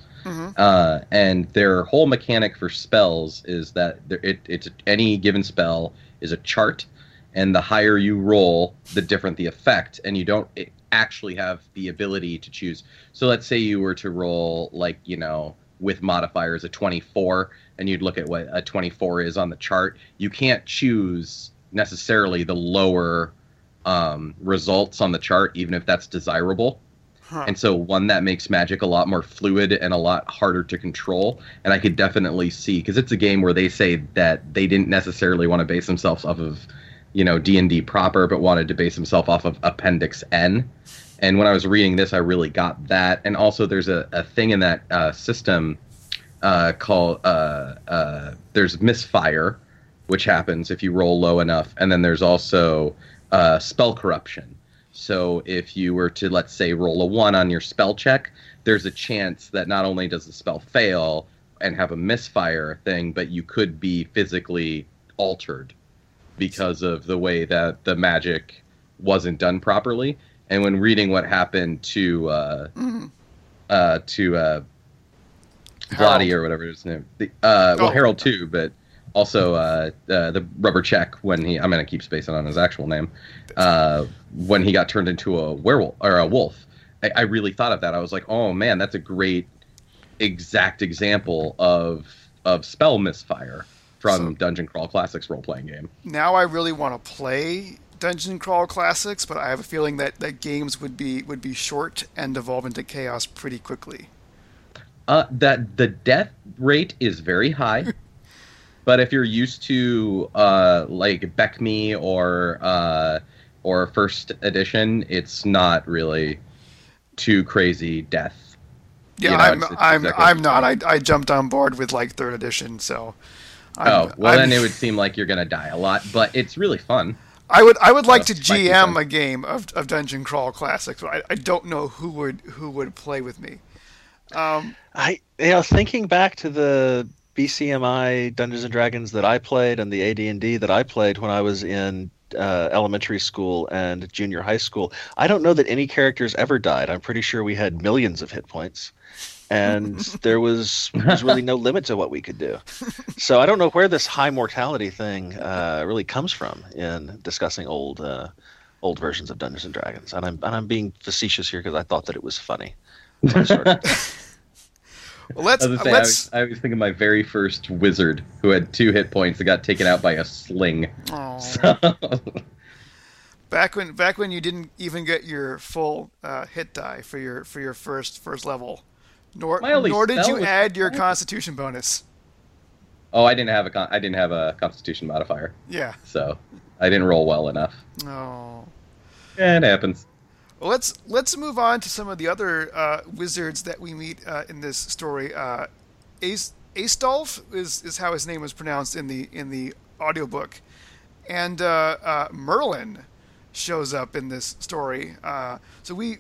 uh, and their whole mechanic for spells is that there, it, it's any given spell is a chart, and the higher you roll, the different the effect, and you don't i- actually have the ability to choose. So let's say you were to roll like you know with modifiers a 24 and you'd look at what a 24 is on the chart you can't choose necessarily the lower um, results on the chart, even if that's desirable. Huh. And so, one that makes Magic a lot more fluid and a lot harder to control. And I could definitely see because it's a game where they say that they didn't necessarily want to base themselves off of, you know, D and D proper, but wanted to base himself off of Appendix N. And when I was reading this, I really got that. And also, there's a, a thing in that uh, system uh, called uh, uh, there's misfire, which happens if you roll low enough, and then there's also uh, spell corruption. So if you were to let's say roll a one on your spell check, there's a chance that not only does the spell fail and have a misfire thing, but you could be physically altered because of the way that the magic wasn't done properly. And when reading what happened to uh, Mhm. uh, to uh, Harold. Vladi or whatever his name. The, uh, well, Oh. Harold too, but also uh, uh, the rubber check when he. I'm gonna keep spacing on his actual name. Uh, when he got turned into a werewolf or a wolf, I, I really thought of that. I was like, oh man, that's a great exact example of of spell misfire from So- Dungeon Crawl Classics role playing game. Now I really want to play Dungeon Crawl Classics, but I have a feeling that, that games would be would be short and devolve into chaos pretty quickly. Uh, that the death rate is very high, <laughs> but if you're used to uh, like BECMI or uh, or first edition, it's not really too crazy death. Yeah, You know, I'm it's- it's I'm exactly I'm not. I, I jumped on board with like third edition, so. I'm, oh well, I'm- then it would seem like you're gonna die a lot, but it's really fun. I would I would like to That's my two GM a game of, of Dungeon Crawl Classics, but I, I don't know who would who would play with me. Um, I you know thinking back to the BECMI Dungeons and Dragons that I played and the AD&D that I played when I was in uh, elementary school and junior high school, I don't know that any characters ever died. I'm pretty sure we had millions of hit points, and <laughs> there was was really no limit to what we could do. So I don't know where this high mortality thing uh, really comes from in discussing old uh, old versions of Dungeons and Dragons, and I'm and I'm being facetious here because I thought that it was funny. I <laughs> well, let's I was, gonna say, I, let's. was, I was thinking of my very first wizard who had two hit points that got taken out by a sling. Aw. <laughs> So, back when back when you didn't even get your full uh, hit die for your for your first first level, nor My only nor did you was- add your Constitution bonus. oh, I didn't have a con- I didn't have a Constitution modifier, Yeah. so I didn't roll well enough. Oh. Eh, It happens. Well, let's let's move on to some of the other uh, wizards that we meet uh, in this story. Uh, Ace Astolf is, is how his name was pronounced in the in the audiobook, and uh, uh, Merlin shows up in this story. Uh, so we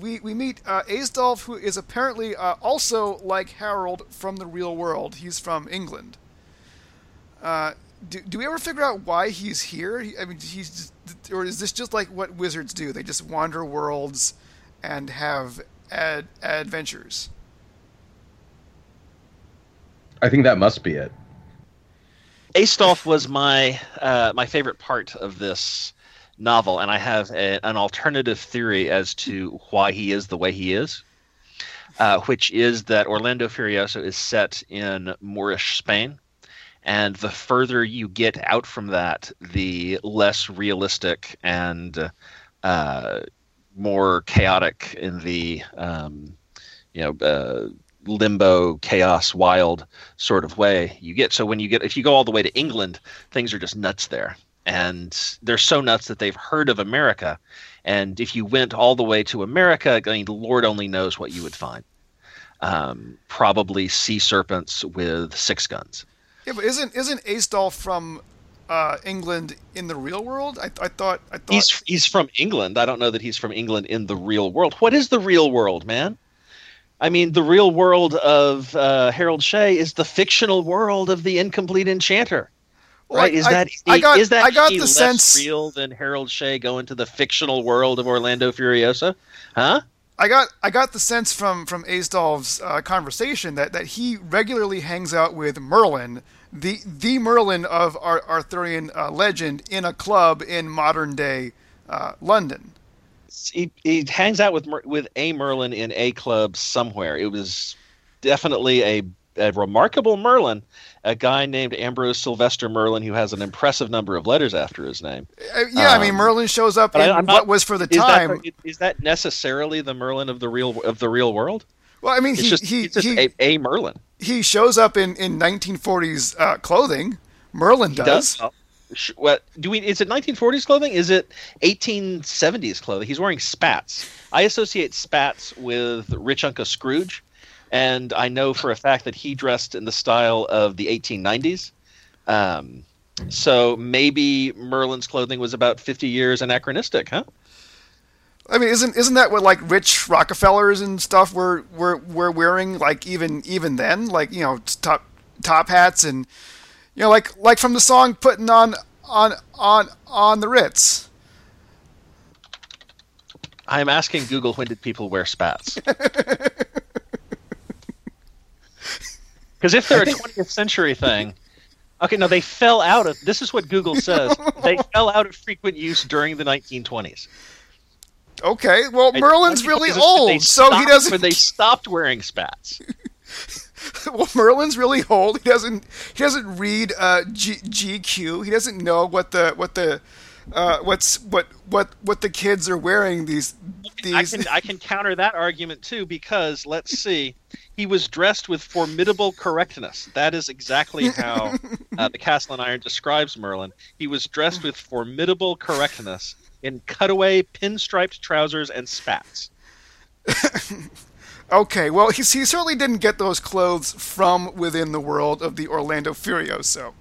we we meet uh, Astolf, who is apparently uh, also like Harold from the real world. He's from England. Uh, do, do we ever figure out why he's here? He, I mean, he's just, or is this just like what wizards do? They just wander worlds and have ad, adventures. I think that must be it. Astolf was my uh, my favorite part of this novel, and I have a, an alternative theory as to why he is the way he is, uh, which is that Orlando Furioso is set in Moorish Spain, and the further you get out from that, the less realistic and uh, more chaotic in the um, you know uh, limbo chaos wild sort of way you get. So when you get if you go all the way to england things are just nuts there and they're so nuts that they've heard of america. And if you went all the way to america i mean the lord only knows what you would find. Um, probably sea serpents with six guns. Yeah, but isn't isn't Astolf from uh, England in the real world? I, I thought I thought he's he's from england. I don't know that he's from england in the real world. What is the real world man? I mean, the real world of uh, Harold Shea is the fictional world of the incomplete enchanter. Well, right? Is I- that I got- is that I got the less sense- real than Harold Shea going to the fictional world of Orlando Furioso? Huh? I got I got the sense from from Astolf's uh, conversation that, that he regularly hangs out with Merlin, the the Merlin of Ar- Arthurian uh, legend, in a club in modern day uh, London. He, he hangs out with with a Merlin in a club somewhere. It was definitely a, a remarkable Merlin, a guy named Ambrose Sylvester Merlin who has an impressive number of letters after his name. Uh, yeah, I mean Um, Merlin shows up in I- I'm what was for the Is time. that is that necessarily the Merlin of the real of the real world? well, I mean It's he just, he just he, a, a Merlin. he shows up in in 1940s uh, clothing. Merlin He does. Oh, What do we? Is it 1940s clothing? Is it 1870s clothing? He's wearing spats. I associate spats with Rich Uncle Scrooge, and I know for a fact that he dressed in the style of the 1890s. Um, so maybe Merlin's clothing was about 50 years anachronistic, huh? I mean, isn't isn't that what like rich Rockefellers and stuff were were were wearing like even even then, like you know top top hats and you know like like from the song putting on on on on the Ritz. I'm asking Google when did people wear spats? <laughs> Because if they're a 20th century thing, okay, no, they fell out of. This is what Google says. <laughs> They fell out of frequent use during the 1920s. Okay, well Merlin's really is when they old, so he doesn't. When they stopped wearing spats. <laughs> well, Merlin's really old. He doesn't he doesn't read uh, G, GQ. He doesn't know what the what the uh, what's what what what the kids are wearing these I can I can counter that argument too because let's see, he was dressed with formidable correctness. That is exactly how uh, <laughs> the Castle and Iron describes Merlin. He was dressed with formidable correctness in cutaway pinstriped trousers and spats. <laughs> Okay, well, he, he certainly didn't get those clothes from within the world of the Orlando Furioso.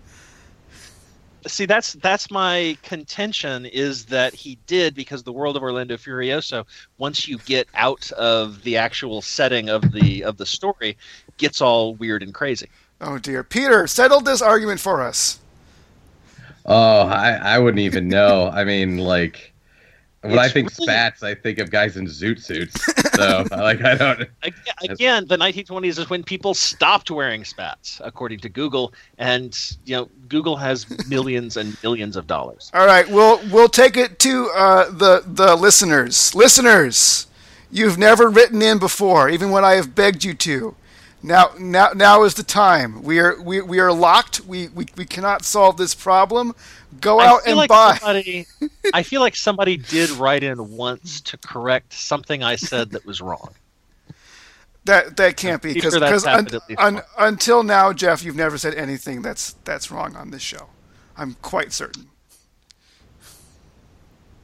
See, that's that's my contention is that he did because the world of Orlando Furioso, once you get out of the actual setting of the of the story, gets all weird and crazy. Oh dear, Peter, settle this argument for us. Oh, I, I wouldn't even know. I mean, like, when I think really- spats, I think of guys in zoot suits. So, <laughs> like, I don't. Again, the 1920s is when people stopped wearing spats, according to Google, and you know Google has millions and millions of dollars. All right, we'll we'll take it to uh, the the listeners. Listeners, you've never written in before, even when I have begged you to. Now now now is the time. We are we, we are locked. We, we we cannot solve this problem. Go out and like buy. somebody, <laughs> I feel like somebody did write in once to correct something I said that was wrong. That that can't be because sure that's happened at least once. until now, Jeff, you've never said anything that's that's wrong on this show. I'm quite certain.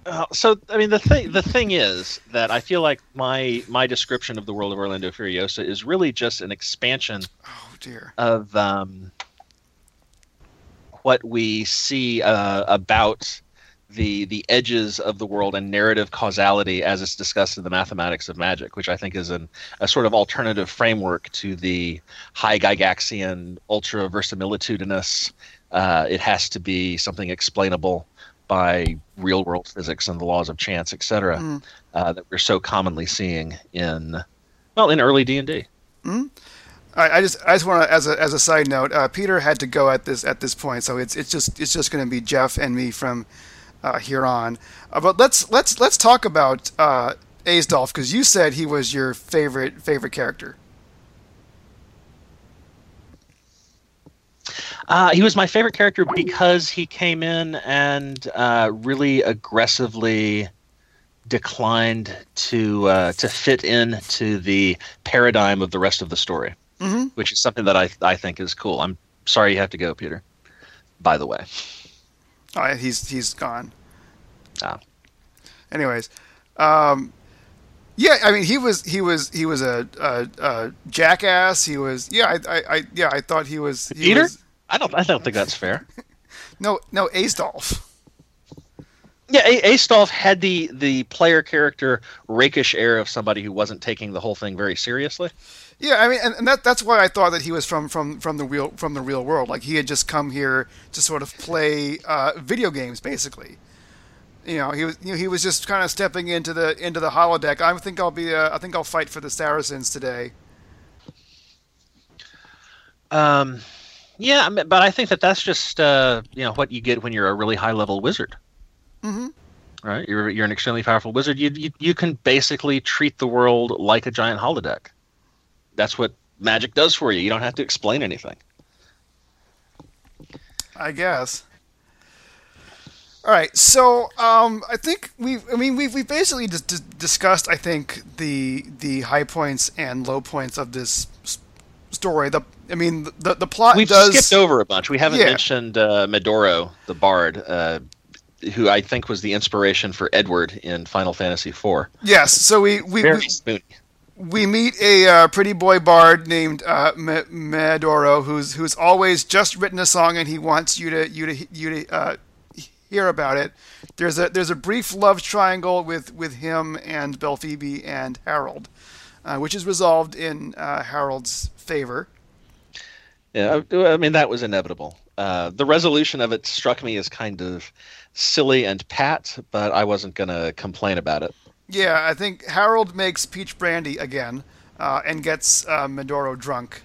Uh, so I mean the thing the thing is that I feel like my my description of the world of Orlando Furioso is really just an expansion Oh dear. of um, what we see uh, about the the edges of the world and narrative causality as it's discussed in the mathematics of magic, which I think is an, a sort of alternative framework to the high Gygaxian ultra verisimilitudinous. Uh, it has to be something explainable by real world physics and the laws of chance, etc., Mm. uh, that we're so commonly seeing in well in early D and D. I, I just I just want to as a as a side note, uh, Peter had to go at this at this point, so it's it's just it's just going to be Jeff and me from uh, here on. Uh, but let's let's let's talk about uh, Astolf because you said he was your favorite favorite character. Uh, he was my favorite character because he came in and uh, really aggressively declined to uh, to fit into the paradigm of the rest of the story, mm-hmm. which is something that I I think is cool. I'm sorry you have to go, Peter. By the way, oh, he's he's gone. Ah. Anyways, um, yeah, I mean he was he was he was a, a, a jackass. He was yeah I, I, I yeah I thought he was he Peter. Was, I don't I don't think that's fair. <laughs> no no Astolf. Yeah, a- Astolf had the the player character rakish air of somebody who wasn't taking the whole thing very seriously. Yeah, I mean, and, and that that's why I thought that he was from, from, from the real from the real world. Like he had just come here to sort of play uh, video games, basically. You know, he was you know, he was just kind of stepping into the into the holodeck. I think I'll be uh, I think I'll fight for the Saracens today. Um, yeah, but I think that that's just uh, you know what you get when you're a really high level wizard. Mm-hmm. Right, you're you're an extremely powerful wizard. You, you you can basically treat the world like a giant holodeck. That's what magic does for you. You don't have to explain anything. I guess. All right, so um, I think we've, I mean we've we basically just d- discussed I think the the high points and low points of this story. The I mean the the plot We've does skipped over a bunch. We haven't Yeah. mentioned uh, Medoro, the bard, uh, who I think was the inspiration for Edward in Final Fantasy IV. yes. So we we, Very we spoony. We meet a uh, pretty boy bard named uh, Me- Medoro, who's who's always just written a song and he wants you to you to you to uh, hear about it. There's a there's a brief love triangle with with him and Belphoebe and Harold, uh, which is resolved in uh, Harold's favor. Yeah, I I mean that was inevitable. Uh, the resolution of it struck me as kind of silly and pat, but I wasn't going to complain about it. Yeah, I think Harold makes peach brandy again uh, and gets uh, Medoro drunk,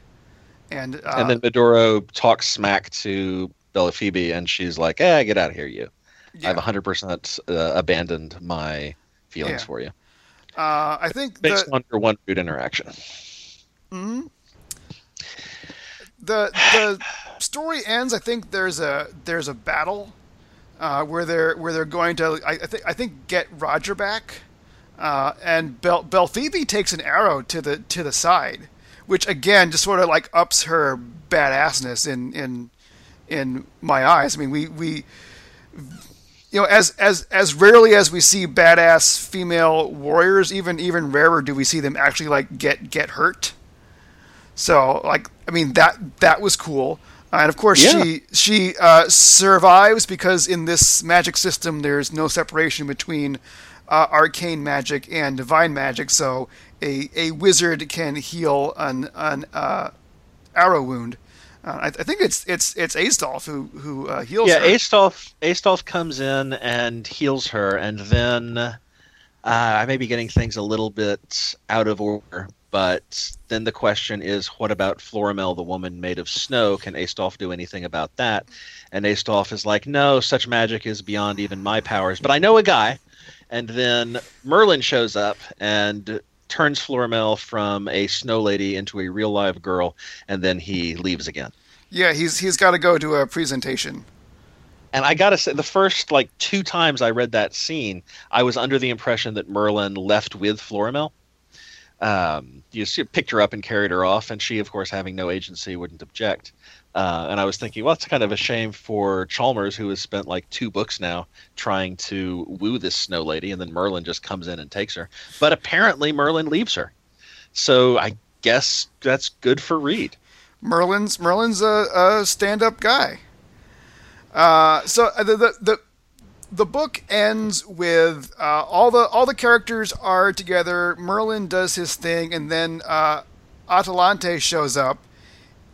and uh, and then Medoro talks smack to Bella Phoebe, and she's like, "Eh, get out of here, you! yeah. I've 100% uh, abandoned my feelings Yeah. for you uh, I think based the, on your one rude interaction." Mhm. The the story ends. I think there's a there's a battle uh, where they're where they're going to I, I think I think get Roger back, uh, and Bel Belphoebe takes an arrow to the to the side, which again just sort of like ups her badassness in in in my eyes. I mean we we you know, as as as rarely as we see badass female warriors, even even rarer do we see them actually like get get hurt. So, like, I mean that that was cool, Uh, and of course Yeah. she she uh, survives because in this magic system there's no separation between uh, arcane magic and divine magic. So a a wizard can heal an an uh, arrow wound. Uh, I, I think it's it's it's Astolf who who uh, heals Yeah, her. Astolf Astolf comes in and heals her, and then uh, I may be getting things a little bit out of order. But then the question is, what about Florimel, the woman made of snow? Can Astolf do anything about that? And Astolf is like, no, such magic is beyond even my powers. But I know a guy. And then Merlin shows up and turns Florimel from a snow lady into a real live girl, and then he leaves again. Yeah, he's he's got to go to a presentation. And I gotta say, the first like two times I read that scene, I was under the impression that Merlin left with Florimel. Um, you picked her up and carried her off, and she, of course, having no agency, wouldn't object. Uh, and I was thinking, well, it's kind of a shame for Chalmers, who has spent like two books now trying to woo this snow lady, and then Merlin just comes in and takes her. But apparently, Merlin leaves her. So I guess that's good for Reed. Merlin's Merlin's a, a stand-up guy. Uh, so uh, the, the the the book ends with uh, all the all the characters are together. Merlin does his thing, and then uh, Atalante shows up,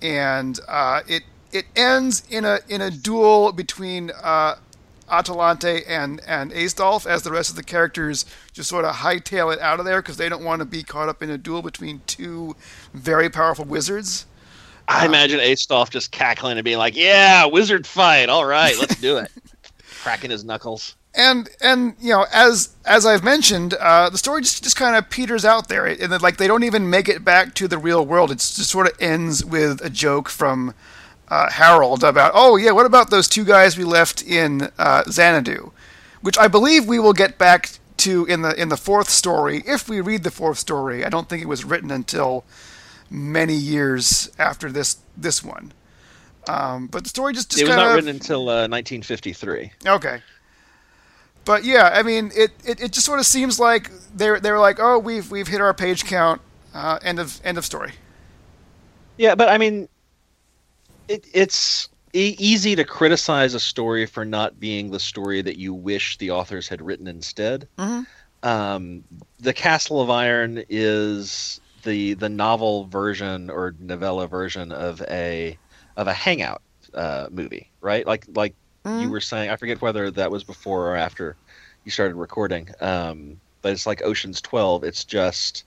and uh, it it ends in a in a duel between uh, Atalante and and Astolf, as the rest of the characters just sort of hightail it out of there because they don't want to be caught up in a duel between two very powerful wizards. I imagine Astolf just cackling and being like, "Yeah, wizard fight. All right, let's do it." <laughs> Cracking his knuckles. And and you know as as I've mentioned, uh, the story just just kind of peters out there, and then like they don't even make it back to the real world. It just sort of ends with a joke from uh, Harold about, oh yeah, what about those two guys we left in uh, Xanadu, which I believe we will get back to in the in the fourth story if we read the fourth story. I don't think it was written until many years after this this one. Um, but the story just, just it was not of written until uh, 1953. okay. But yeah, I mean, it, it, it just sort of seems like they're they're like, oh, we've we've hit our page count. Uh, end of end of story. Yeah, but I mean, it, it's e- easy to criticize a story for not being the story that you wish the authors had written instead. Mhm. Um, the Castle of Iron is the the novel version or novella version of a of a Hangout uh, movie, right? Like like you Mhm. were saying, I forget whether that was before or after you started recording. Um, but it's like Ocean's Twelve. It's just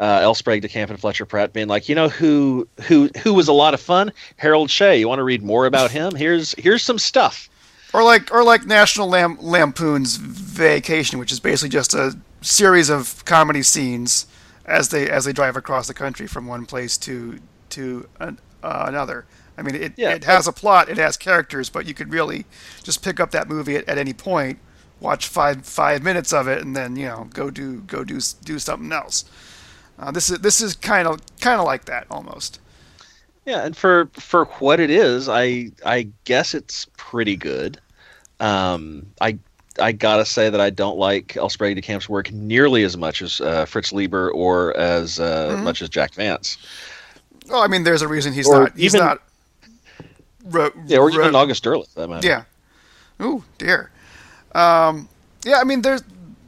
uh, L. Sprague de Camp and Fletcher Pratt being like, you know who who who was a lot of fun? Harold Shea. You want to read more about him? Here's here's some stuff. Or like or like National Lam- Lampoon's Vacation, which is basically just a series of comedy scenes as they as they drive across the country from one place to to an, uh, another. I mean, it Yeah, it has a plot, it has characters, but you could really just pick up that movie at, at any point, watch five five minutes of it, and then you know go do go do do something else. Uh, this is this is kind of kind of like that almost. Yeah, and for for what it is, I I guess it's pretty good. Um, I I gotta say that I don't like L. Sprague de Camp's work nearly as much as uh, Fritz Leiber or as uh, Mhm. much as Jack Vance. Well, I mean, there's a reason he's Or not he's even- not. Ro- Yeah, or ro- even August Derleth. That matter. Yeah. Ooh, dear. Um, yeah, I mean, there's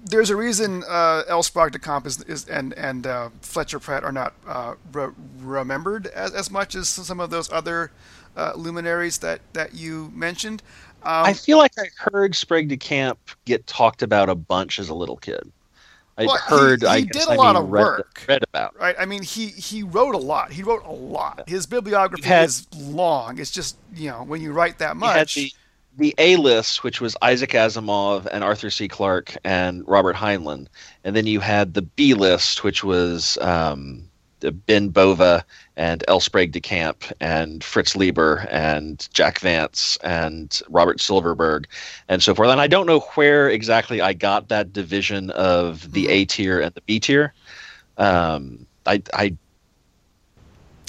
there's a reason uh, L. Sprague de Camp is, is and and uh, Fletcher Pratt are not uh, re- remembered as, as much as some of those other uh, luminaries that that you mentioned. Um, I feel like I heard Sprague de Camp get talked about a bunch as a little kid. I Well, heard. he I did a lot mean, of work. read about. right? I mean, he he wrote a lot. He wrote a lot. His bibliography had- is long. It's just you know when you write that He had much. the the A list, which was Isaac Asimov and Arthur C. Clarke and Robert Heinlein, and then you had the B list, which was um, Ben Bova and L. Sprague de Camp and Fritz Leiber and Jack Vance and Robert Silverberg and so forth. And I don't know where exactly I got that division of the Mhm. A tier and the B tier. Um, I I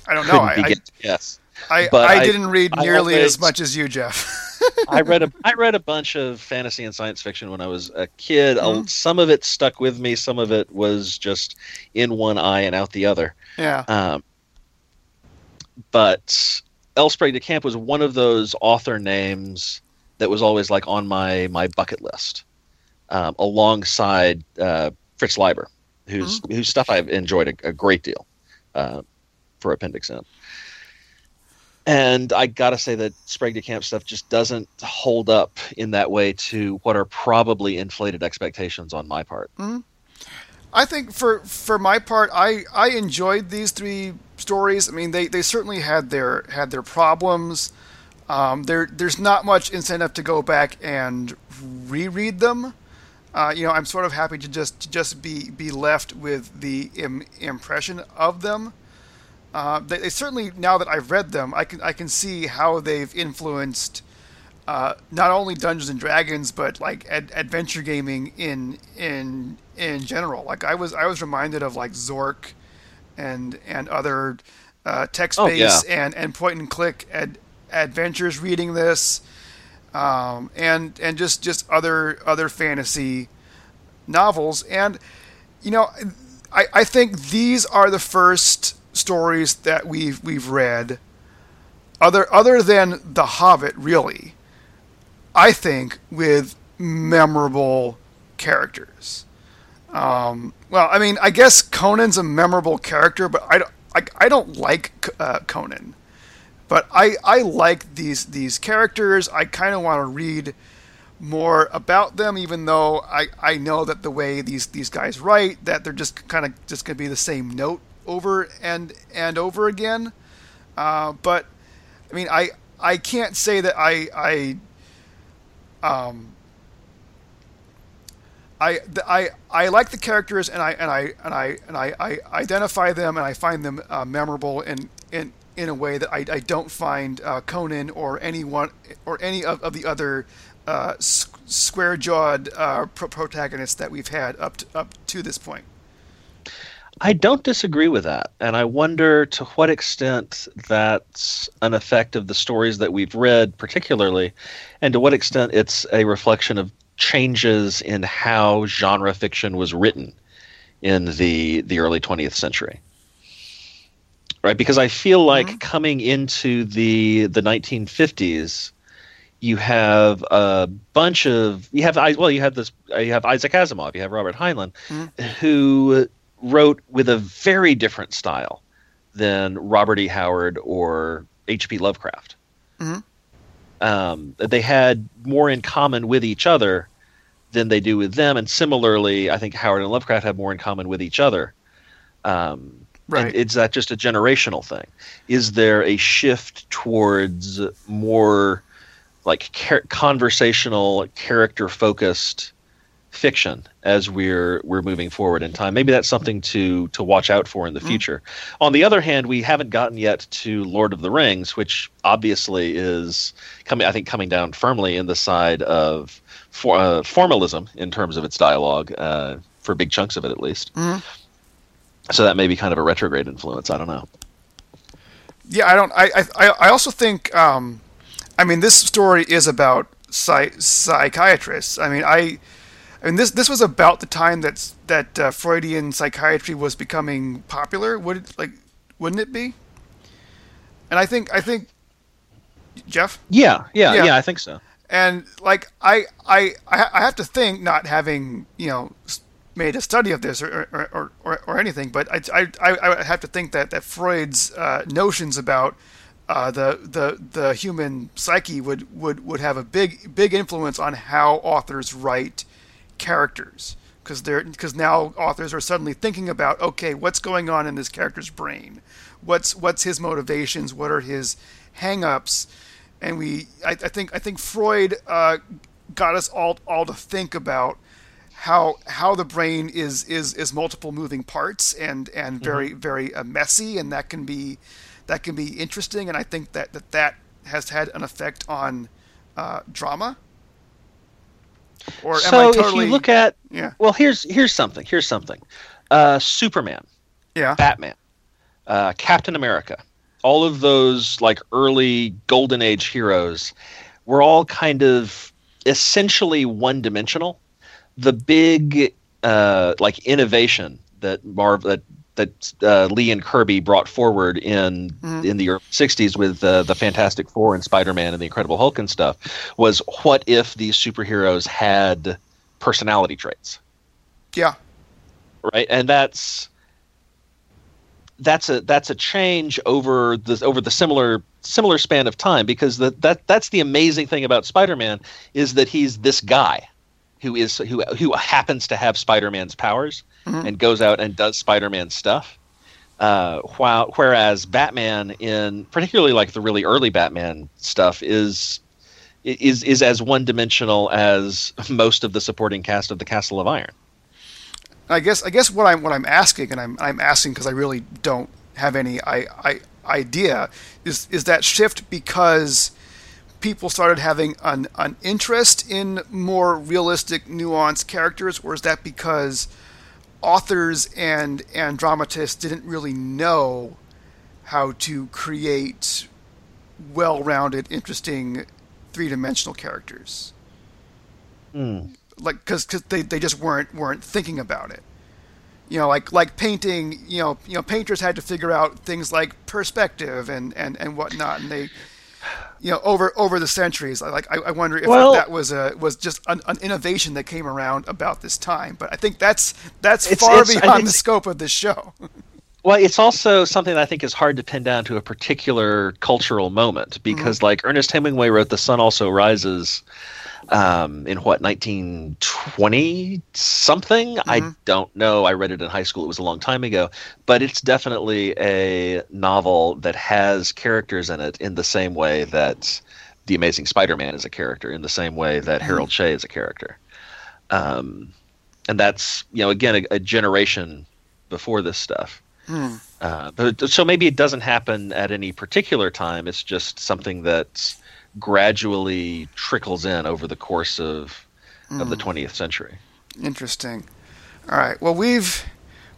I don't know. I begin to guess. I, I, but I I- didn't read I nearly as much as you, Jeff. <laughs> I read a I read a bunch of fantasy and science fiction when I was a kid. Mhm. Some of it stuck with me. Some of it was just in one eye and out the other. yeah. Um, but L. Sprague de Camp was one of those author names that was always like on my my bucket list, um, alongside uh, Fritz Leiber, whose whose stuff I've enjoyed a, a great deal uh, for Appendix N. And I gotta say that Sprague de Camp stuff just doesn't hold up in that way to what are probably inflated expectations on my part. I think for for my part, I I enjoyed these three stories. I mean, they, they certainly had their had their problems. Um, there there's not much incentive to go back and reread them. Uh, you know, I'm sort of happy to just to just be be left with the Im- impression of them. Uh, they, they certainly now that I've read them, I can I can see how they've influenced uh, not only Dungeons and Dragons, but like ad- adventure gaming in in in general. Like I was I was reminded of like Zork and and other uh, text Oh, based and and point and click ad- adventures reading this, um, and and just just other other fantasy novels. And you know, I I think these are the first stories that we've we've read other other than The Hobbit, really, I think with memorable characters. Um, well, I mean, I guess Conan's a memorable character, but I don't, I, I don't like uh, Conan. But I, I like these these characters. I kind of want to read more about them, even though I, I know that the way these, these guys write, that they're just kind of just going to be the same note over and and over again. Uh, but I mean, I I can't say that I I um I I I like the characters and I and I and I and I, I identify them and I find them uh, memorable in in in a way that I, I don't find uh, Conan or anyone or any of, of the other uh, square-jawed uh, pro- protagonists that we've had up to, up to this point. I don't disagree with that, and I wonder to what extent that's an effect of the stories that we've read, particularly, and to what extent it's a reflection of changes in how genre fiction was written in the the early 20th century right because i feel like mm-hmm. coming into the the 1950s you have a bunch of you have well you have this you have Isaac Asimov you have Robert Heinlein mm-hmm. who wrote with a very different style than Robert E Howard or H.P. Lovecraft mm-hmm um, they had more in common with each other than they do with them. And similarly, I think Howard and Lovecraft have more in common with each other. Um, right. is that just a generational thing? Is there a shift towards more like car- conversational, character focused fiction as we're we're moving forward in time. Maybe that's something to to watch out for in the mm. future. On the other hand, we haven't gotten yet to Lord of the Rings, which obviously is coming. I think coming down firmly in the side of for, uh, formalism in terms of its dialogue uh, for big chunks of it, at least. Mm. So that may be kind of a retrograde influence. I don't know. Yeah, I don't. I I I also think. Um, I mean, this story is about psych- psychiatrists. I mean, I I mean, this this was about the time that that uh, Freudian psychiatry was becoming popular. Would it, like, wouldn't it be? And I think I think Jeff. Yeah, yeah, yeah, yeah I think so. And like I I I have to think, not having you know made a study of this or or, or, or anything, but I, I I have to think that that Freud's uh, notions about uh, the the the human psyche would, would would have a big big influence on how authors write characters because they're because now authors are suddenly thinking about okay what's going on in this character's brain what's what's his motivations what are his hangups and we I, I think I think Freud uh, got us all all to think about how how the brain is is is multiple moving parts and and mm-hmm. very mm-hmm. very uh, messy and that can be that can be interesting and I think that that that has had an effect on uh, drama or so totally... if you look at yeah. well, here's here's something. Here's something. Uh, Superman. Yeah. Batman. Uh, Captain America. All of those like early golden age heroes were all kind of essentially one dimensional. The big uh, like innovation that Marv that that uh, Lee and Kirby brought forward in mm-hmm. in the early '60s with uh, the Fantastic Four and Spider-Man and the Incredible Hulk and stuff was what if these superheroes had personality traits? Yeah, right, and that's that's a that's a change over the over the similar similar span of time because the, that that's the amazing thing about Spider-Man is that he's this guy who is who who happens to have Spider-Man's powers mm-hmm. and goes out and does Spider-Man stuff. Uh, while whereas Batman in particularly like the really early Batman stuff is is is as one dimensional as most of the supporting cast of the Castle of Iron. I guess I guess what I'm what I'm asking, and I'm I'm asking because I really don't have any I, I idea is is that shift because people started having an an interest in more realistic, nuanced characters, or is that because authors and and dramatists didn't really know how to create well-rounded, interesting three-dimensional characters. Mm. Like, because they, they just weren't weren't thinking about it. You know, like like painting. You know, you know, painters had to figure out things like perspective and and and whatnot, and they you know over over the centuries like i, I wonder if well, that was a was just an, an, innovation that came around about this time but i think that's that's it's, far it's, beyond the scope of this show well it's also something that i think is hard to pin down to a particular cultural moment because mm-hmm. like ernest hemingway wrote the sun also rises um, in what 1920 something. Mm-hmm. I don't know. I read it in high school. It was a long time ago, but it's definitely a novel that has characters in it in the same way that the Amazing Spider-Man is a character, in the same way that mm-hmm. Harold Shea is a character. Um, and that's you know again a, a generation before this stuff. Mm. Uh, but so maybe it doesn't happen at any particular time. It's just something that gradually trickles in over the course of mm. of the 20th century. Interesting. All right. Well, we've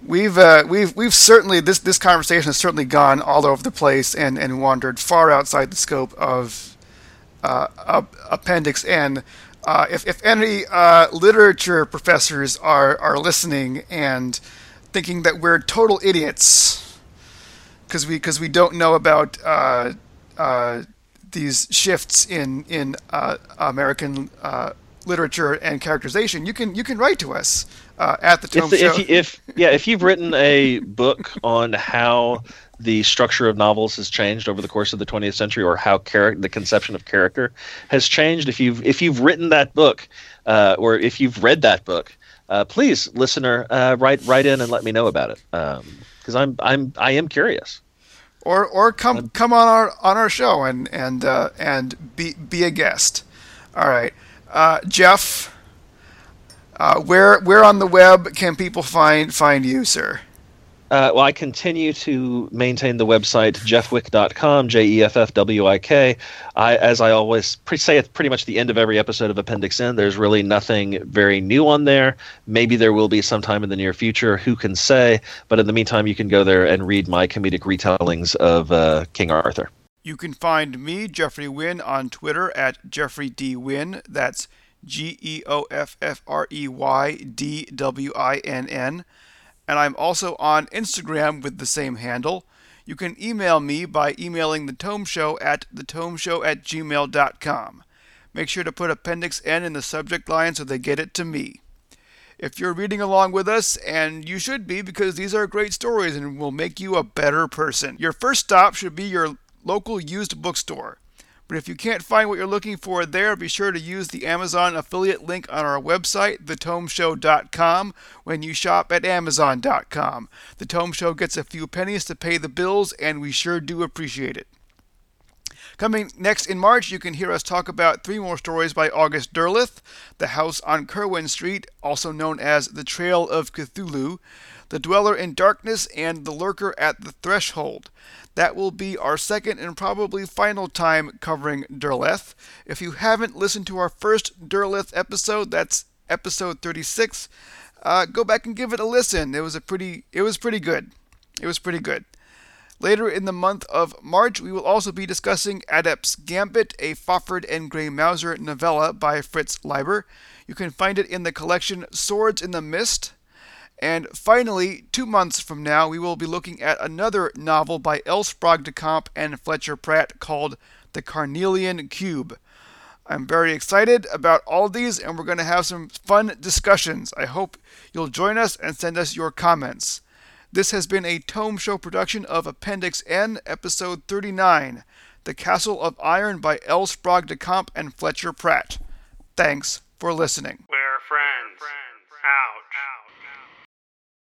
we've uh, we've we've certainly this this conversation has certainly gone all over the place and and wandered far outside the scope of uh, Appendix N. Uh, if if any uh, literature professors are are listening and thinking that we're total idiots because we because we don't know about uh, uh, these shifts in in American literature and characterization, you can you can write to us uh, at the Tome if, Show. If, if yeah, if you've written a book on how the structure of novels has changed over the course of the 20th century, or how char- the conception of character has changed, if you've if you've written that book, uh, or if you've read that book, uh, please, listener, uh, write write in and let me know about it, because um, I'm I'm I am curious. Or or come come on our on our show and and uh, and be be a guest. All right. Uh, Jeff, uh, where where on the web can people find find you, sir? Uh, well, I continue to maintain the website jeffwik.com, J E F F W I K. As I always pre- say at pretty much the end of every episode of Appendix N, there's really nothing very new on there. Maybe there will be sometime in the near future. Who can say? But in the meantime, you can go there and read my comedic retellings of uh, King Arthur. You can find me, Jeffrey Winn, on Twitter at Geoffrey D. Winn. That's G E O F F R E Y D W I N N. And I'm also on Instagram with the same handle. You can email me by emailing the Tome Show at thetomeshow at gmail.com. Make sure to put Appendix N in the subject line so they get it to me. If you're reading along with us, and you should be because these are great stories and will make you a better person, your first stop should be your local used bookstore. But if you can't find what you're looking for there, be sure to use the Amazon affiliate link on our website, thetomeshow.com, when you shop at amazon.com. The Tome Show gets a few pennies to pay the bills, and we sure do appreciate it. Coming next in March, you can hear us talk about three more stories by August Derleth The House on Curwen Street, also known as The Trail of Cthulhu, The Dweller in Darkness, and The Lurker at the Threshold. That will be our second and probably final time covering Derleth. If you haven't listened to our first Derleth episode, that's episode 36, uh, go back and give it a listen. It was a pretty, it was pretty good. It was pretty good. Later in the month of March, we will also be discussing Adept's Gambit, a Fafhrd and Grey Mouser novella by Fritz Leiber. You can find it in the collection Swords in the Mist. And finally, two months from now, we will be looking at another novel by L. Sprague de Camp and Fletcher Pratt called The Carnelian Cube. I'm very excited about all these, and we're going to have some fun discussions. I hope you'll join us and send us your comments. This has been a Tome Show production of Appendix N, Episode 39 The Castle of Iron by L. Sprague de Camp and Fletcher Pratt. Thanks for listening. We're friends. friends. Ouch. Ouch.